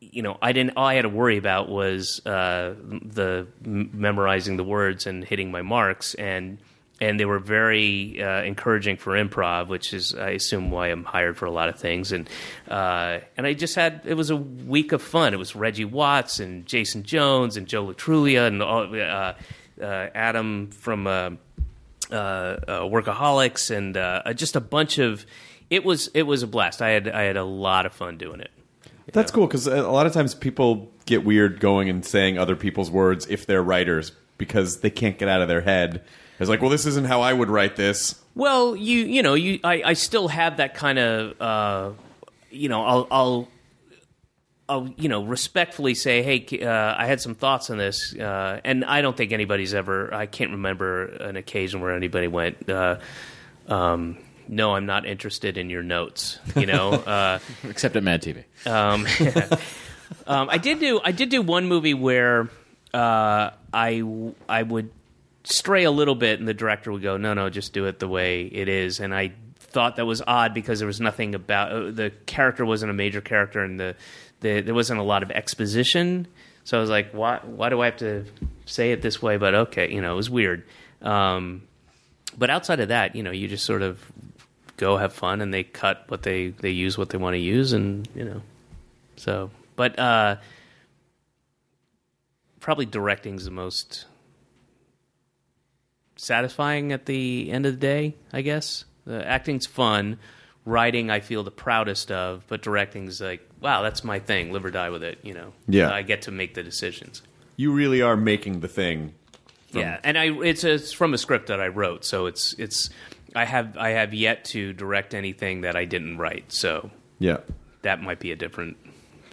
you know, I didn't. All I had to worry about was uh, the memorizing the words and hitting my marks, and and they were very uh, encouraging for improv, which is, I assume, why I'm hired for a lot of things. And uh, and I just had it was a week of fun. It was Reggie Watts and Jason Jones and Joe Lo Truglio and all, uh, uh, Adam from. Uh, uh, workaholics and just a bunch of it was it was a blast. I had I had a lot of fun doing it. That's cool because a lot of times people get weird going and saying other people's words if they're writers because they can't get out of their head. It's like, well, this isn't how I would write this. Well, you you know you I, I still have that kind of uh, you know I'll I'll. I'll, you know, respectfully say, "Hey, uh, I had some thoughts on this," uh, and I don't think anybody's ever. I can't remember an occasion where anybody went, uh, um, "No, I'm not interested in your notes." You know, uh, Except at Mad TV. um, um, I did do I did do one movie where uh, I I would stray a little bit, and the director would go, "No, no, just do it the way it is." And I thought that was odd because there was nothing about uh, the character wasn't a major character, and the, the there wasn't a lot of exposition. So I was like, "Why? Why do I have to say it this way?" But okay, you know, it was weird. Um, but outside of that, you know, you just sort of go have fun, and they cut what they they use what they want to use, and you know, so but uh, probably directing's the most satisfying at the end of the day. I guess the acting's fun. Writing, I feel the proudest of, but directing's like, wow, that's my thing. Live or die with it. You know. Yeah. I get to make the decisions. You really are making the thing. yeah, and I it's it's from a script that I wrote, so it's it's I have I have yet to direct anything that I didn't write, so Yeah. that might be a different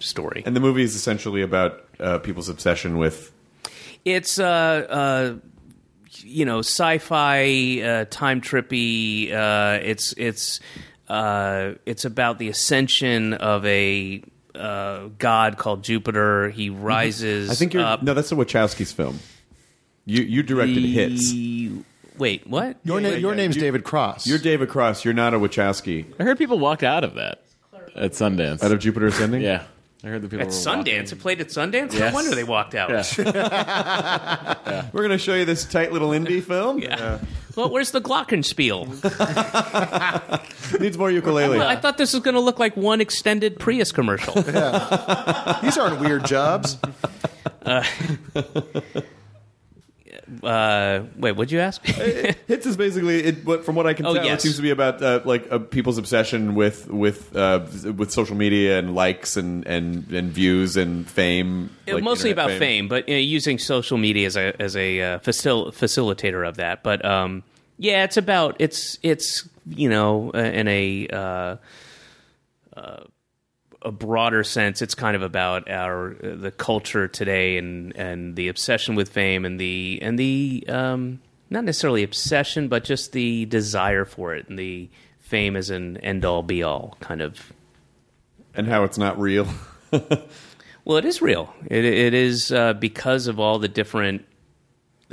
story. And the movie is essentially about uh, people's obsession with. It's uh uh you know sci-fi uh, time trippy. Uh, it's it's uh, it's about the ascension of a uh, god called Jupiter. He rises. I think you're. up. No, that's the Wachowski's film. You you directed Hits. Wait, what? Your, name, your yeah, name's you- David Cross. You're David Cross. You're not a Wachowski. I heard people walked out of that at Sundance. Out of Jupiter Ascending? yeah, I heard the people At were Sundance, walking. it played at Sundance. No wonder they walked out. Yeah. We're going to show you this tight little indie film. Yeah. Well, where's the Glockenspiel? Needs more ukulele. Well, I thought this was going to look like one extended Prius commercial. These aren't weird jobs. Uh, wait, what'd you ask? Hits is basically, it, what, from what I can Oh, tell, it seems to be about uh, like uh, people's obsession with with uh, with social media and likes and, and, and views and fame. It- like mostly about fame, but uh, using social media as a as a uh, facil- facilitator of that. But um, yeah, it's about it's it's you know uh, in a uh, uh, a broader sense, it's kind of about our uh, the culture today and and the obsession with fame and the and the um, not necessarily obsession, but just the desire for it and the fame as an end all be all kind of and how it's not real. Well, it is real. It, it is uh, because of all the different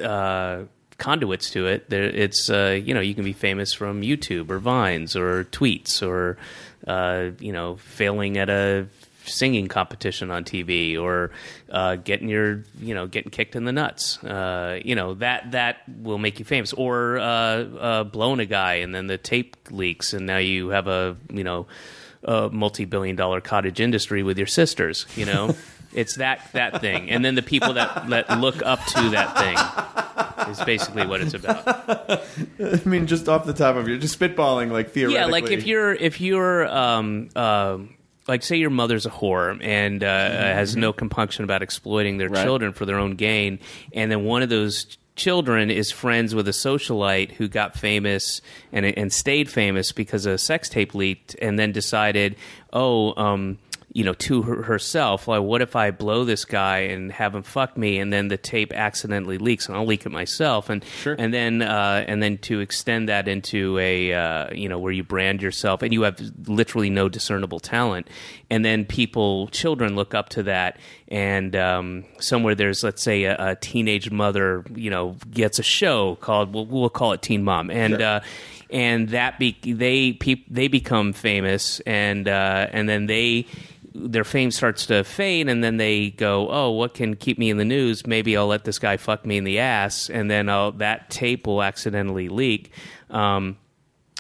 uh, conduits to it. There, it's uh, you know you can be famous from YouTube or Vines or tweets or uh, you know failing at a singing competition on TV or uh, getting your you know getting kicked in the nuts. Uh, you know that that will make you famous. Or uh, uh, blowing a guy and then the tape leaks and now you have a you know a multi-billion-dollar cottage industry with your sisters. You know, it's that that thing, and then the people that that look up to that thing is basically what it's about. I mean, just off the top of your, just spitballing, like theoretically. Yeah, like if you're if you're um um like say your mother's a whore and uh, has no compunction about exploiting their Right. children for their own gain, and then one of those children is friends with a socialite who got famous and and stayed famous because a sex tape leaked, and then decided, oh, um, you know, to her, herself, like, what if I blow this guy and have him fuck me, and then the tape accidentally leaks, and I'll leak it myself, and and then uh, and then to extend that into a uh, you know where you brand yourself and you have literally no discernible talent, and then people, children, look up to that, and um, somewhere there's let's say a, a teenage mother, you know, gets a show called we'll, we'll call it Teen Mom, and. Uh, and that be, they peop, they become famous, and uh, and then they their fame starts to fade, and then they go, "Oh, what can keep me in the news? Maybe I'll let this guy fuck me in the ass, and then I'll, that tape will accidentally leak." Um,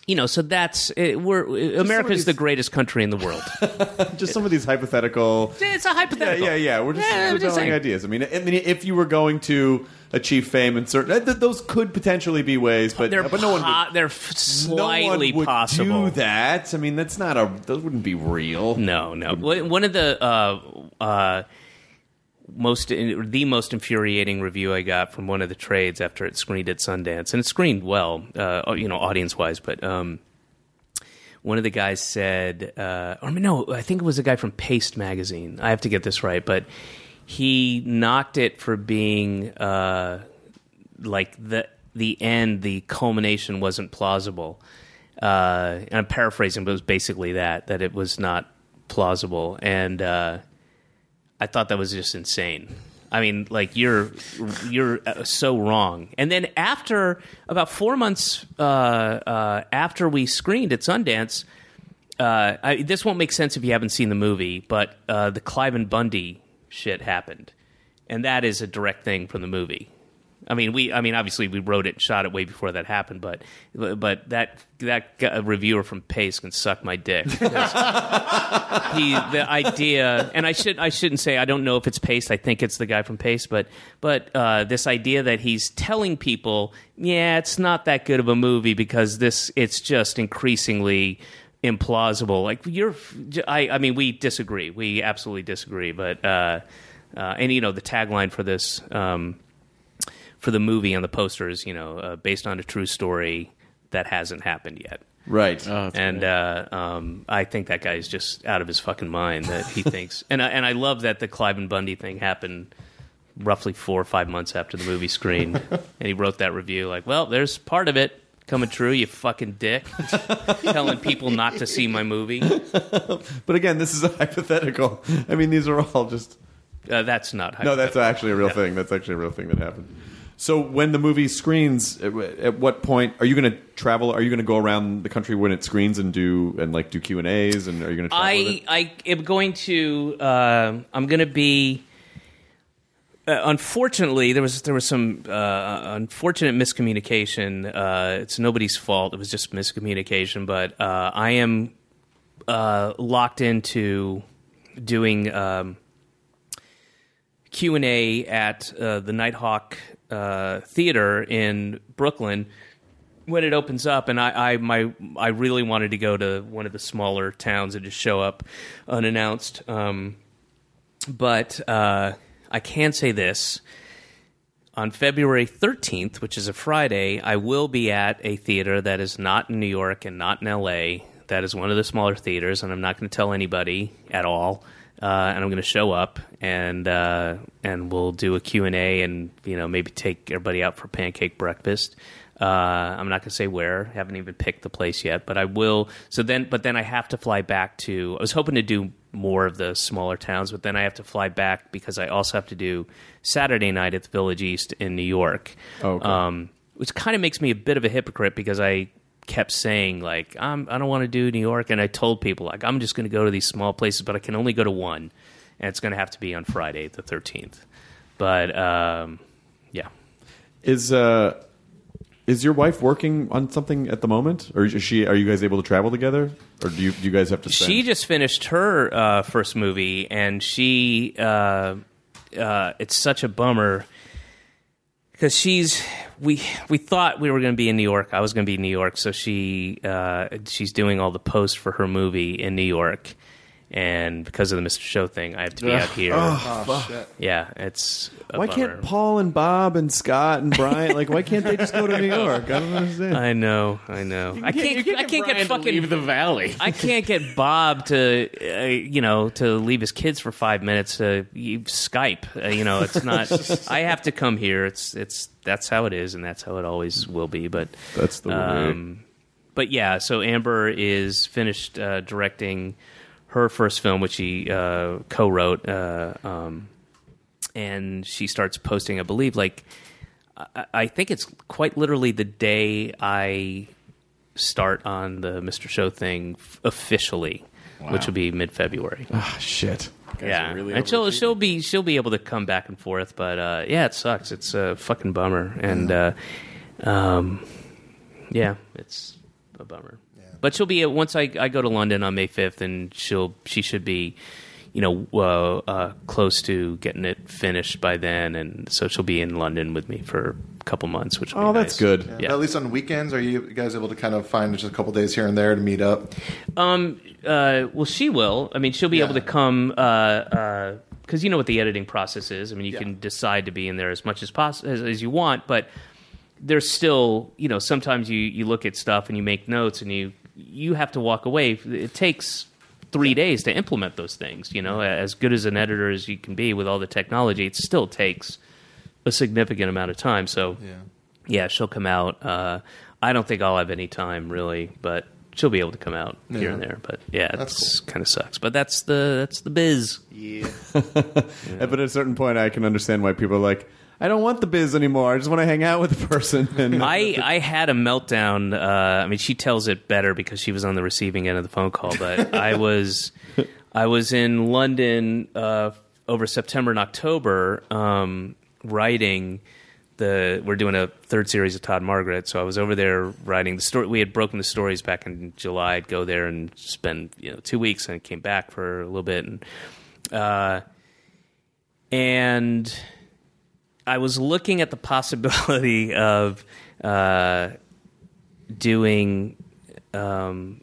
you know, so that's it, we're eh, America's these- the greatest country in the world. just some of these hypothetical. it's a Yeah, hypothetical. yeah, yeah. We're just, Yeah, we're just telling saying. ideas. I mean, I mean, if you were going to achieve fame in certain, th- those could potentially be ways, but They're but no one po- would. they're f- no one slightly would possible. do that. I mean, that's not a. Those wouldn't be real. No, no. One one of the uh, uh, most the most infuriating review I got from one of the trades after it screened at Sundance, and it screened well, uh, you know, audience wise. But um, one of the guys said, uh, or no, I think it was a guy from Paste magazine. I have to get this right, but he knocked it for being uh, like the the end, the culmination wasn't plausible. Uh, and I'm paraphrasing, but it was basically that that it was not plausible, and uh, I thought that was just insane. I mean, like you're you're uh, so wrong. And then after about four months uh, uh, after we screened at Sundance, uh, I, this won't make sense if you haven't seen the movie, but uh, the Cliven Bundy shit happened, and that is a direct thing from the movie. I mean, we. I mean, obviously, we wrote it, and shot it way before that happened. But, but that that reviewer from Paste can suck my dick. He, the idea, and I should, I shouldn't say. I don't know if it's Paste. I think it's the guy from Paste. But, but uh, this idea that he's telling people, yeah, it's not that good of a movie because this, it's just increasingly implausible. Like you're, I, I mean, we disagree. We absolutely disagree. But, uh, uh, and you know, the tagline for this. Um, for the movie on the posters, you know, uh, based on a true story that hasn't happened yet. Right. Oh, And uh, um, I think that guy is just out of his fucking mind that he thinks. And I, and I love that the Cliven Bundy thing happened roughly four or five months after the movie screened, and he wrote that review like, "Well, there's part of it coming true, you fucking dick, telling people not to see my movie." but again, this is a hypothetical. I mean, these are all just. Uh, that's not hypothetical. No, that's actually a real thing. That's actually a real thing that happened. So when the movie screens, at, at what point are you going to travel? Are you going to go around the country when it screens and do and like do Q and A's? And are you going to I? I am going to uh, I'm going to be. Uh, unfortunately, there was there was some uh, unfortunate miscommunication. Uh, it's nobody's fault. It was just miscommunication. But uh, I am uh, locked into doing um, Q and A at uh, the Nitehawk Theater in Brooklyn when it opens up, and I, I my I really wanted to go to one of the smaller towns and just show up unannounced. Um, but I can say this: on February thirteenth, which is a Friday, I will be at a theater that is not in New York and not in L.A. That is one of the smaller theaters, and I'm not going to tell anybody at all. Uh, and I'm going to show up, and uh, and we'll do a Q and A, and you know maybe take everybody out for pancake breakfast. Uh, I'm not going to say where. I Haven't even picked the place yet, but I will. So then, but then I have to fly back to. I was hoping to do more of the smaller towns, but then I have to fly back because I also have to do Saturday night at the Village East in New York. Oh, okay. um, which kind of makes me a bit of a hypocrite because I kept saying like I'm, I don't want to do New York, and I told people like I'm just going to go to these small places, but I can only go to one, and it's going to have to be on Friday the 13th. But um, yeah, Is uh, is your wife working on something at the moment, or is she? Are you guys able to travel together, or do you do you guys have to? Spend? She just finished her uh, first movie, and she uh, uh, it's such a bummer because she's we we thought we were going to be in New York. I was going to be in New York, so she uh, she's doing all the post for her movie in New York, and because of the Mr. Show thing, I have to be out here. Oh, shit. Yeah, it's a Why bummer. can't Paul and Bob and Scott and Brian like? Why can't they just go to New York? I don't understand. I know, I know. I can't. I can't get fucking leave the valley. I can't get Bob to, uh, you know, to leave his kids for five minutes to you- Skype. Uh, you know, it's not. I have to come here. It's it's that's how it is, and that's how it always will be. But That's the way. um, but yeah, so Amber is finished uh, directing her first film, which she uh, co-wrote, uh, um, and she starts posting. I believe, like I, I think it's quite literally the day I start on the Mr. Show thing f- officially, which will be mid-February. Ah, shit. yeah, really and she'll overachieving. she'll be she'll be able to come back and forth, but uh, yeah, it sucks. It's a fucking bummer, and uh, um, yeah, it's a bummer. But she'll be once I I go to London on May fifth, and she'll she should be. You know, uh, uh, close to getting it finished by then, and so she'll be in London with me for a couple months. Which will Oh, be that's nice. good. Yeah. At least on weekends, are you guys able to kind of find just a couple days here and there to meet up? Um. Uh. Well, she will. I mean, she'll be able to come. Uh. Uh. Because you know what the editing process is. I mean, you Yeah. can decide to be in there as much as possible as, as you want, but there's still, you know, sometimes you you look at stuff and you make notes and you you have to walk away. It takes three days to implement those things. You know, as good as an editor as you can be with all the technology, it still takes a significant amount of time. So Yeah. yeah, she'll come out. Uh, I don't think I'll have any time really, but she'll be able to come out here and there. But yeah, That's it's kind of sucks. But that's the that's the biz. Yeah. But at a certain point, I can understand why people are like, I don't want the biz anymore. I just want to hang out with the person. And I I had a meltdown. Uh, I mean, she tells it better because she was on the receiving end of the phone call. But I was I was in London uh, over September and October um, writing the we're doing a third series of Todd Margaret, so I was over there writing the story. We had broken the stories back in July. I'd go there and spend you know two weeks, and came back for a little bit, and uh, and I was looking at the possibility of uh, doing. Um,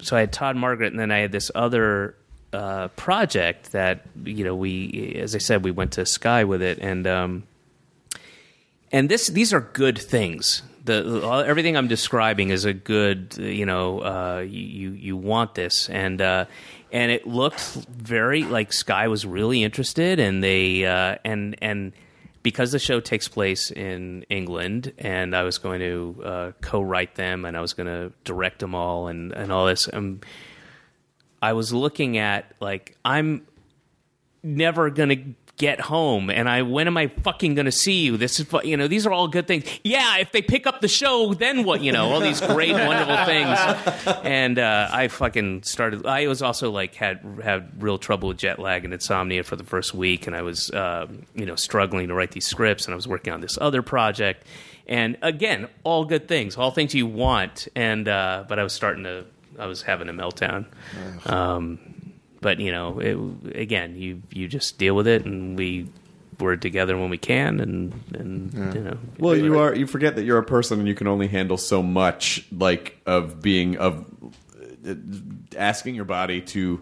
so I had Todd Margaret, and then I had this other uh, project that you know we, as I said, we went to Sky with it, and um, and this these are good things. The everything I'm describing is a good, you know, uh, you you want this, and uh, and it looked very like Sky was really interested, and they uh, and and because the show takes place in England, and I was going to uh, co-write them, and I was going to direct them all, and and all this. Um, I was looking at like I'm never going to get home and I when am I fucking going to see you? This is you know these are all good things. Yeah if they pick up the show then what you know all these great wonderful things. And uh, I fucking started I was also like had had real trouble with jet lag and insomnia for the first week and I was uh, you know struggling to write these scripts and I was working on this other project. And again all good things all things you want. And uh, but I was starting to I was having a meltdown. Um, but you know, it, again, you you just deal with it, and we we're together when we can, and and you know, Well, you are. You forget that you're a person, and you can only handle so much, like of being of uh, asking your body to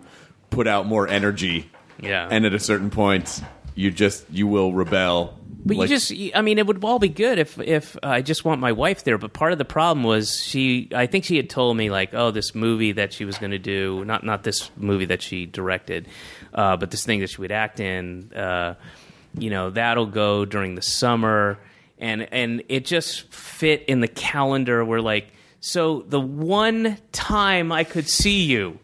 put out more energy. Yeah. And at a certain point, you just you will rebel. But Like- you just, I mean, it would all be good if if I just want my wife there. But part of the problem was she, I think she had told me like, oh, this movie that she was going to do, not not this movie that she directed, uh, but this thing that she would act in. Uh, you know, that'll go during the summer, and and it just fit in the calendar. Where like, so the one time I could see you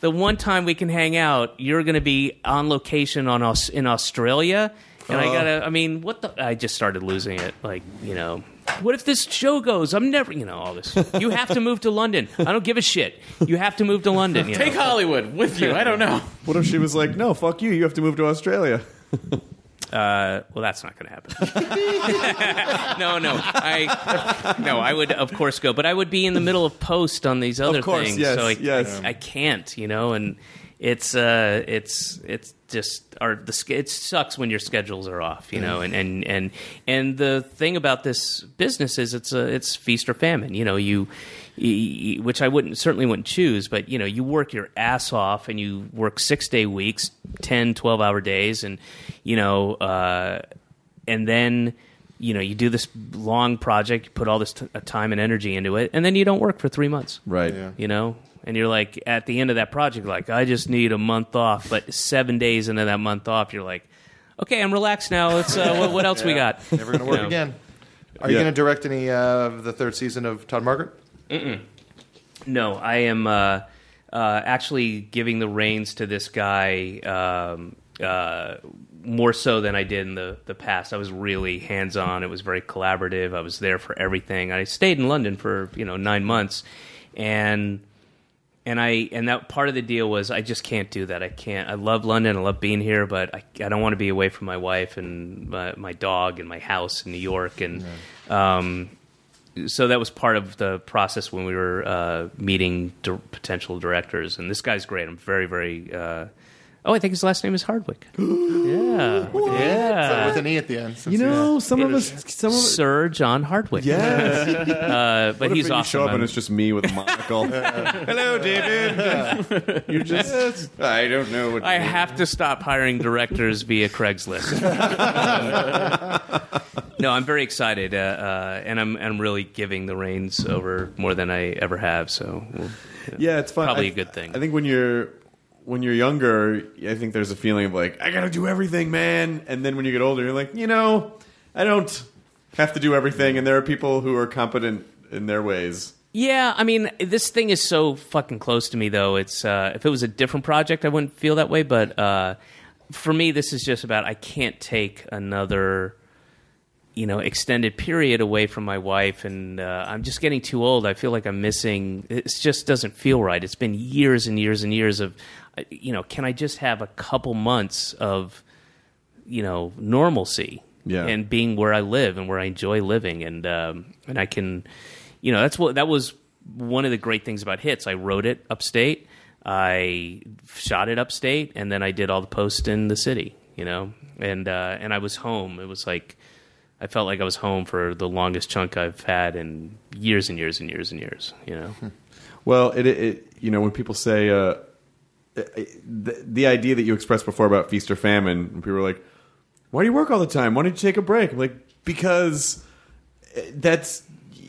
the one time we can hang out, you're going to be on location on us in Australia, and I oh. gotta. I mean, what the? I just started losing it. Like, you know, what if this show goes? I'm never, you know, all this. You have to move to London. I don't give a shit. You have to move to London. You Take know? Hollywood with you. I don't know. what if she was like, "No, fuck you. You have to move to Australia." Uh, well, that's not going to happen. no, no, I no, I would of course go, but I would be in the middle of post on these other course, things, yes, so I, yes. I, I can't, you know, and it's uh, it's it's just our the it sucks when your schedules are off, you know, and and and and the thing about this business is it's a it's feast or famine, you know, you. Y- y- Which I wouldn't certainly wouldn't choose, but you know, you work your ass off and you work six day weeks, 10, 12 hour days, and you know, uh, and then you know you do this long project you put all this t- uh, time and energy into it and then you don't work for three months Right. you know and you're like at the end of that project like i just need a month off but seven days into that month off you're like okay i'm relaxed now let's uh, what, what else we got Never going to work You know. again. Are you going to direct any uh, of the third season of Todd Margaret? No, I am uh, uh, actually giving the reins to this guy um, uh, more so than I did in the, the past. I was really hands on. It was very collaborative. I was there for everything. I stayed in London for you know nine months, and and I and that part of the deal was I just can't do that. I can't. I love London. I love being here, but I, I don't want to be away from my wife and my, my dog and my house in New York and. Um, so that was part of the process when we were uh, meeting di- potential directors. And this guy's great. I'm very, very. Uh, oh, I think his last name is Hardwick. yeah, yeah. With an E at the end. You know, some of us, some of us, Sir John Hardwick. yes. uh, but What he's if you awesome. show up and it's just me with a monocle? Hello, David. you just. I don't know what. I have to stop hiring directors via Craigslist. no, I'm very excited, uh, uh, and I'm I'm really giving the reins over more than I ever have. So, we'll, Yeah, it's fun. Probably I- a good thing. I think when you're when you're younger, I think there's a feeling of like I got to do everything, man. And then when you get older, you're like, you know, I don't have to do everything, and there are people who are competent in their ways. Yeah, I mean, this thing is so fucking close to me, though. It's uh, if it was a different project, I wouldn't feel that way. But uh, for me, this is just about I can't take another, you know, extended period away from my wife, and uh, I'm just getting too old. I feel like I'm missing. It just doesn't feel right. It's been years and years and years of, you know, can I just have a couple months of, you know, normalcy? Yeah. and being where I live and where I enjoy living, and um, and I can, you know, that's what that was one of the great things about hits. I wrote it upstate, I shot it upstate, and then I did all the posts in the city, you know, and uh, and I was home. It was like. I felt like I was home for the longest chunk I've had in years and years and years and years. You know, Well, it, it you know when people say uh, the, the idea that you expressed before about feast or famine, and people are like, "Why do you work all the time? Why don't you take a break?" I'm like, because uh, that's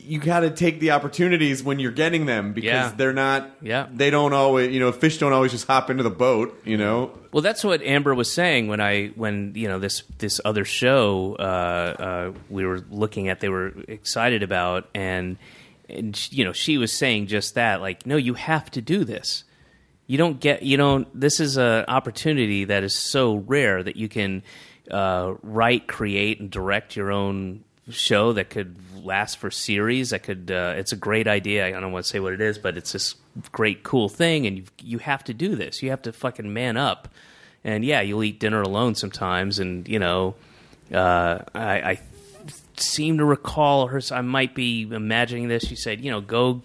you got to take the opportunities when you're getting them because Yeah. they're not. Yeah. they don't always. You know, fish don't always just hop into the boat. You know. Well, that's what Amber was saying when I when you know this this other show uh, uh, we were looking at. They were excited about, and and you know she was saying just that. Like, no, you have to do this. You don't get you don't. This is an opportunity that is so rare that you can uh, write, create, and direct your own show that could last for series. That could. Uh, it's a great idea. I don't want to say what it is, but it's this great, cool thing, and you you have to do this. You have to fucking man up. And yeah, you'll eat dinner alone sometimes, and you know, uh, I, I seem to recall her. I might be imagining this. She said, you know, go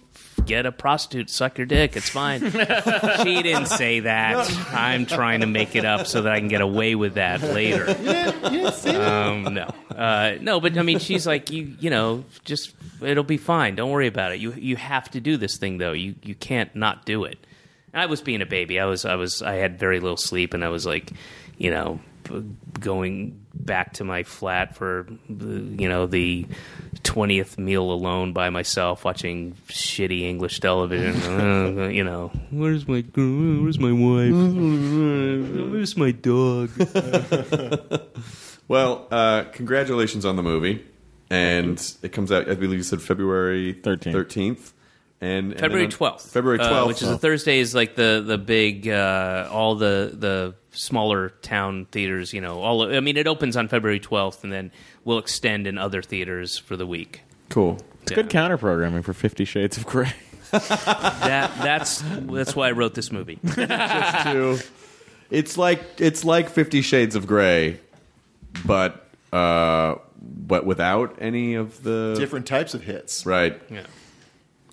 get a prostitute, suck your dick. It's fine. she didn't say that. I'm trying to make it up so that I can get away with that later. Um, no, uh, no, but I mean, she's like, you, you know, just it'll be fine. Don't worry about it. You, you have to do this thing though. You, you can't not do it. And I was being a baby. I was, I was, I had very little sleep, and I was like, you know, b- going back to my flat for, you know, the twentieth meal alone by myself, watching shitty English television. Uh, you know, where's my? Where's my wife? Where's my dog? Well, uh, congratulations on the movie, and it comes out. I believe you said February 13th. Thirteenth, and and February then on- twelfth. February uh, twelfth, which is a Thursday, is like the the big uh, all the the smaller town theaters. You know, all I mean, it opens on February twelfth, and then we'll extend in other theaters for the week. cool. It's good counter programming for Fifty Shades of Grey. That that's that's why I wrote this movie. to it's like it's like Fifty Shades of Grey, but uh, but without any of the Different types of hits. right. Yeah.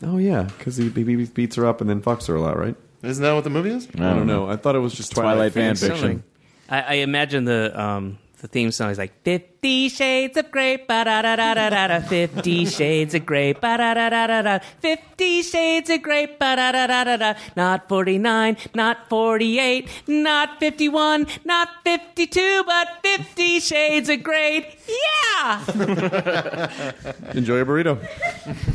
Oh yeah, because he, he beats her up and then fucks her a lot, right? Isn't that what the movie is? I don't know. I thought it was just Twilight fan Phoenix. fiction. I, I imagine the um, the theme song is like Fifty Shades of Grey, ba da da da da da da. Fifty Shades of Grey, ba da da da da da. Fifty Shades of Grey, ba da da da da da. Not forty nine, not forty eight, not fifty one, not fifty two, but Fifty Shades of Grey. Yeah. Enjoy your burrito.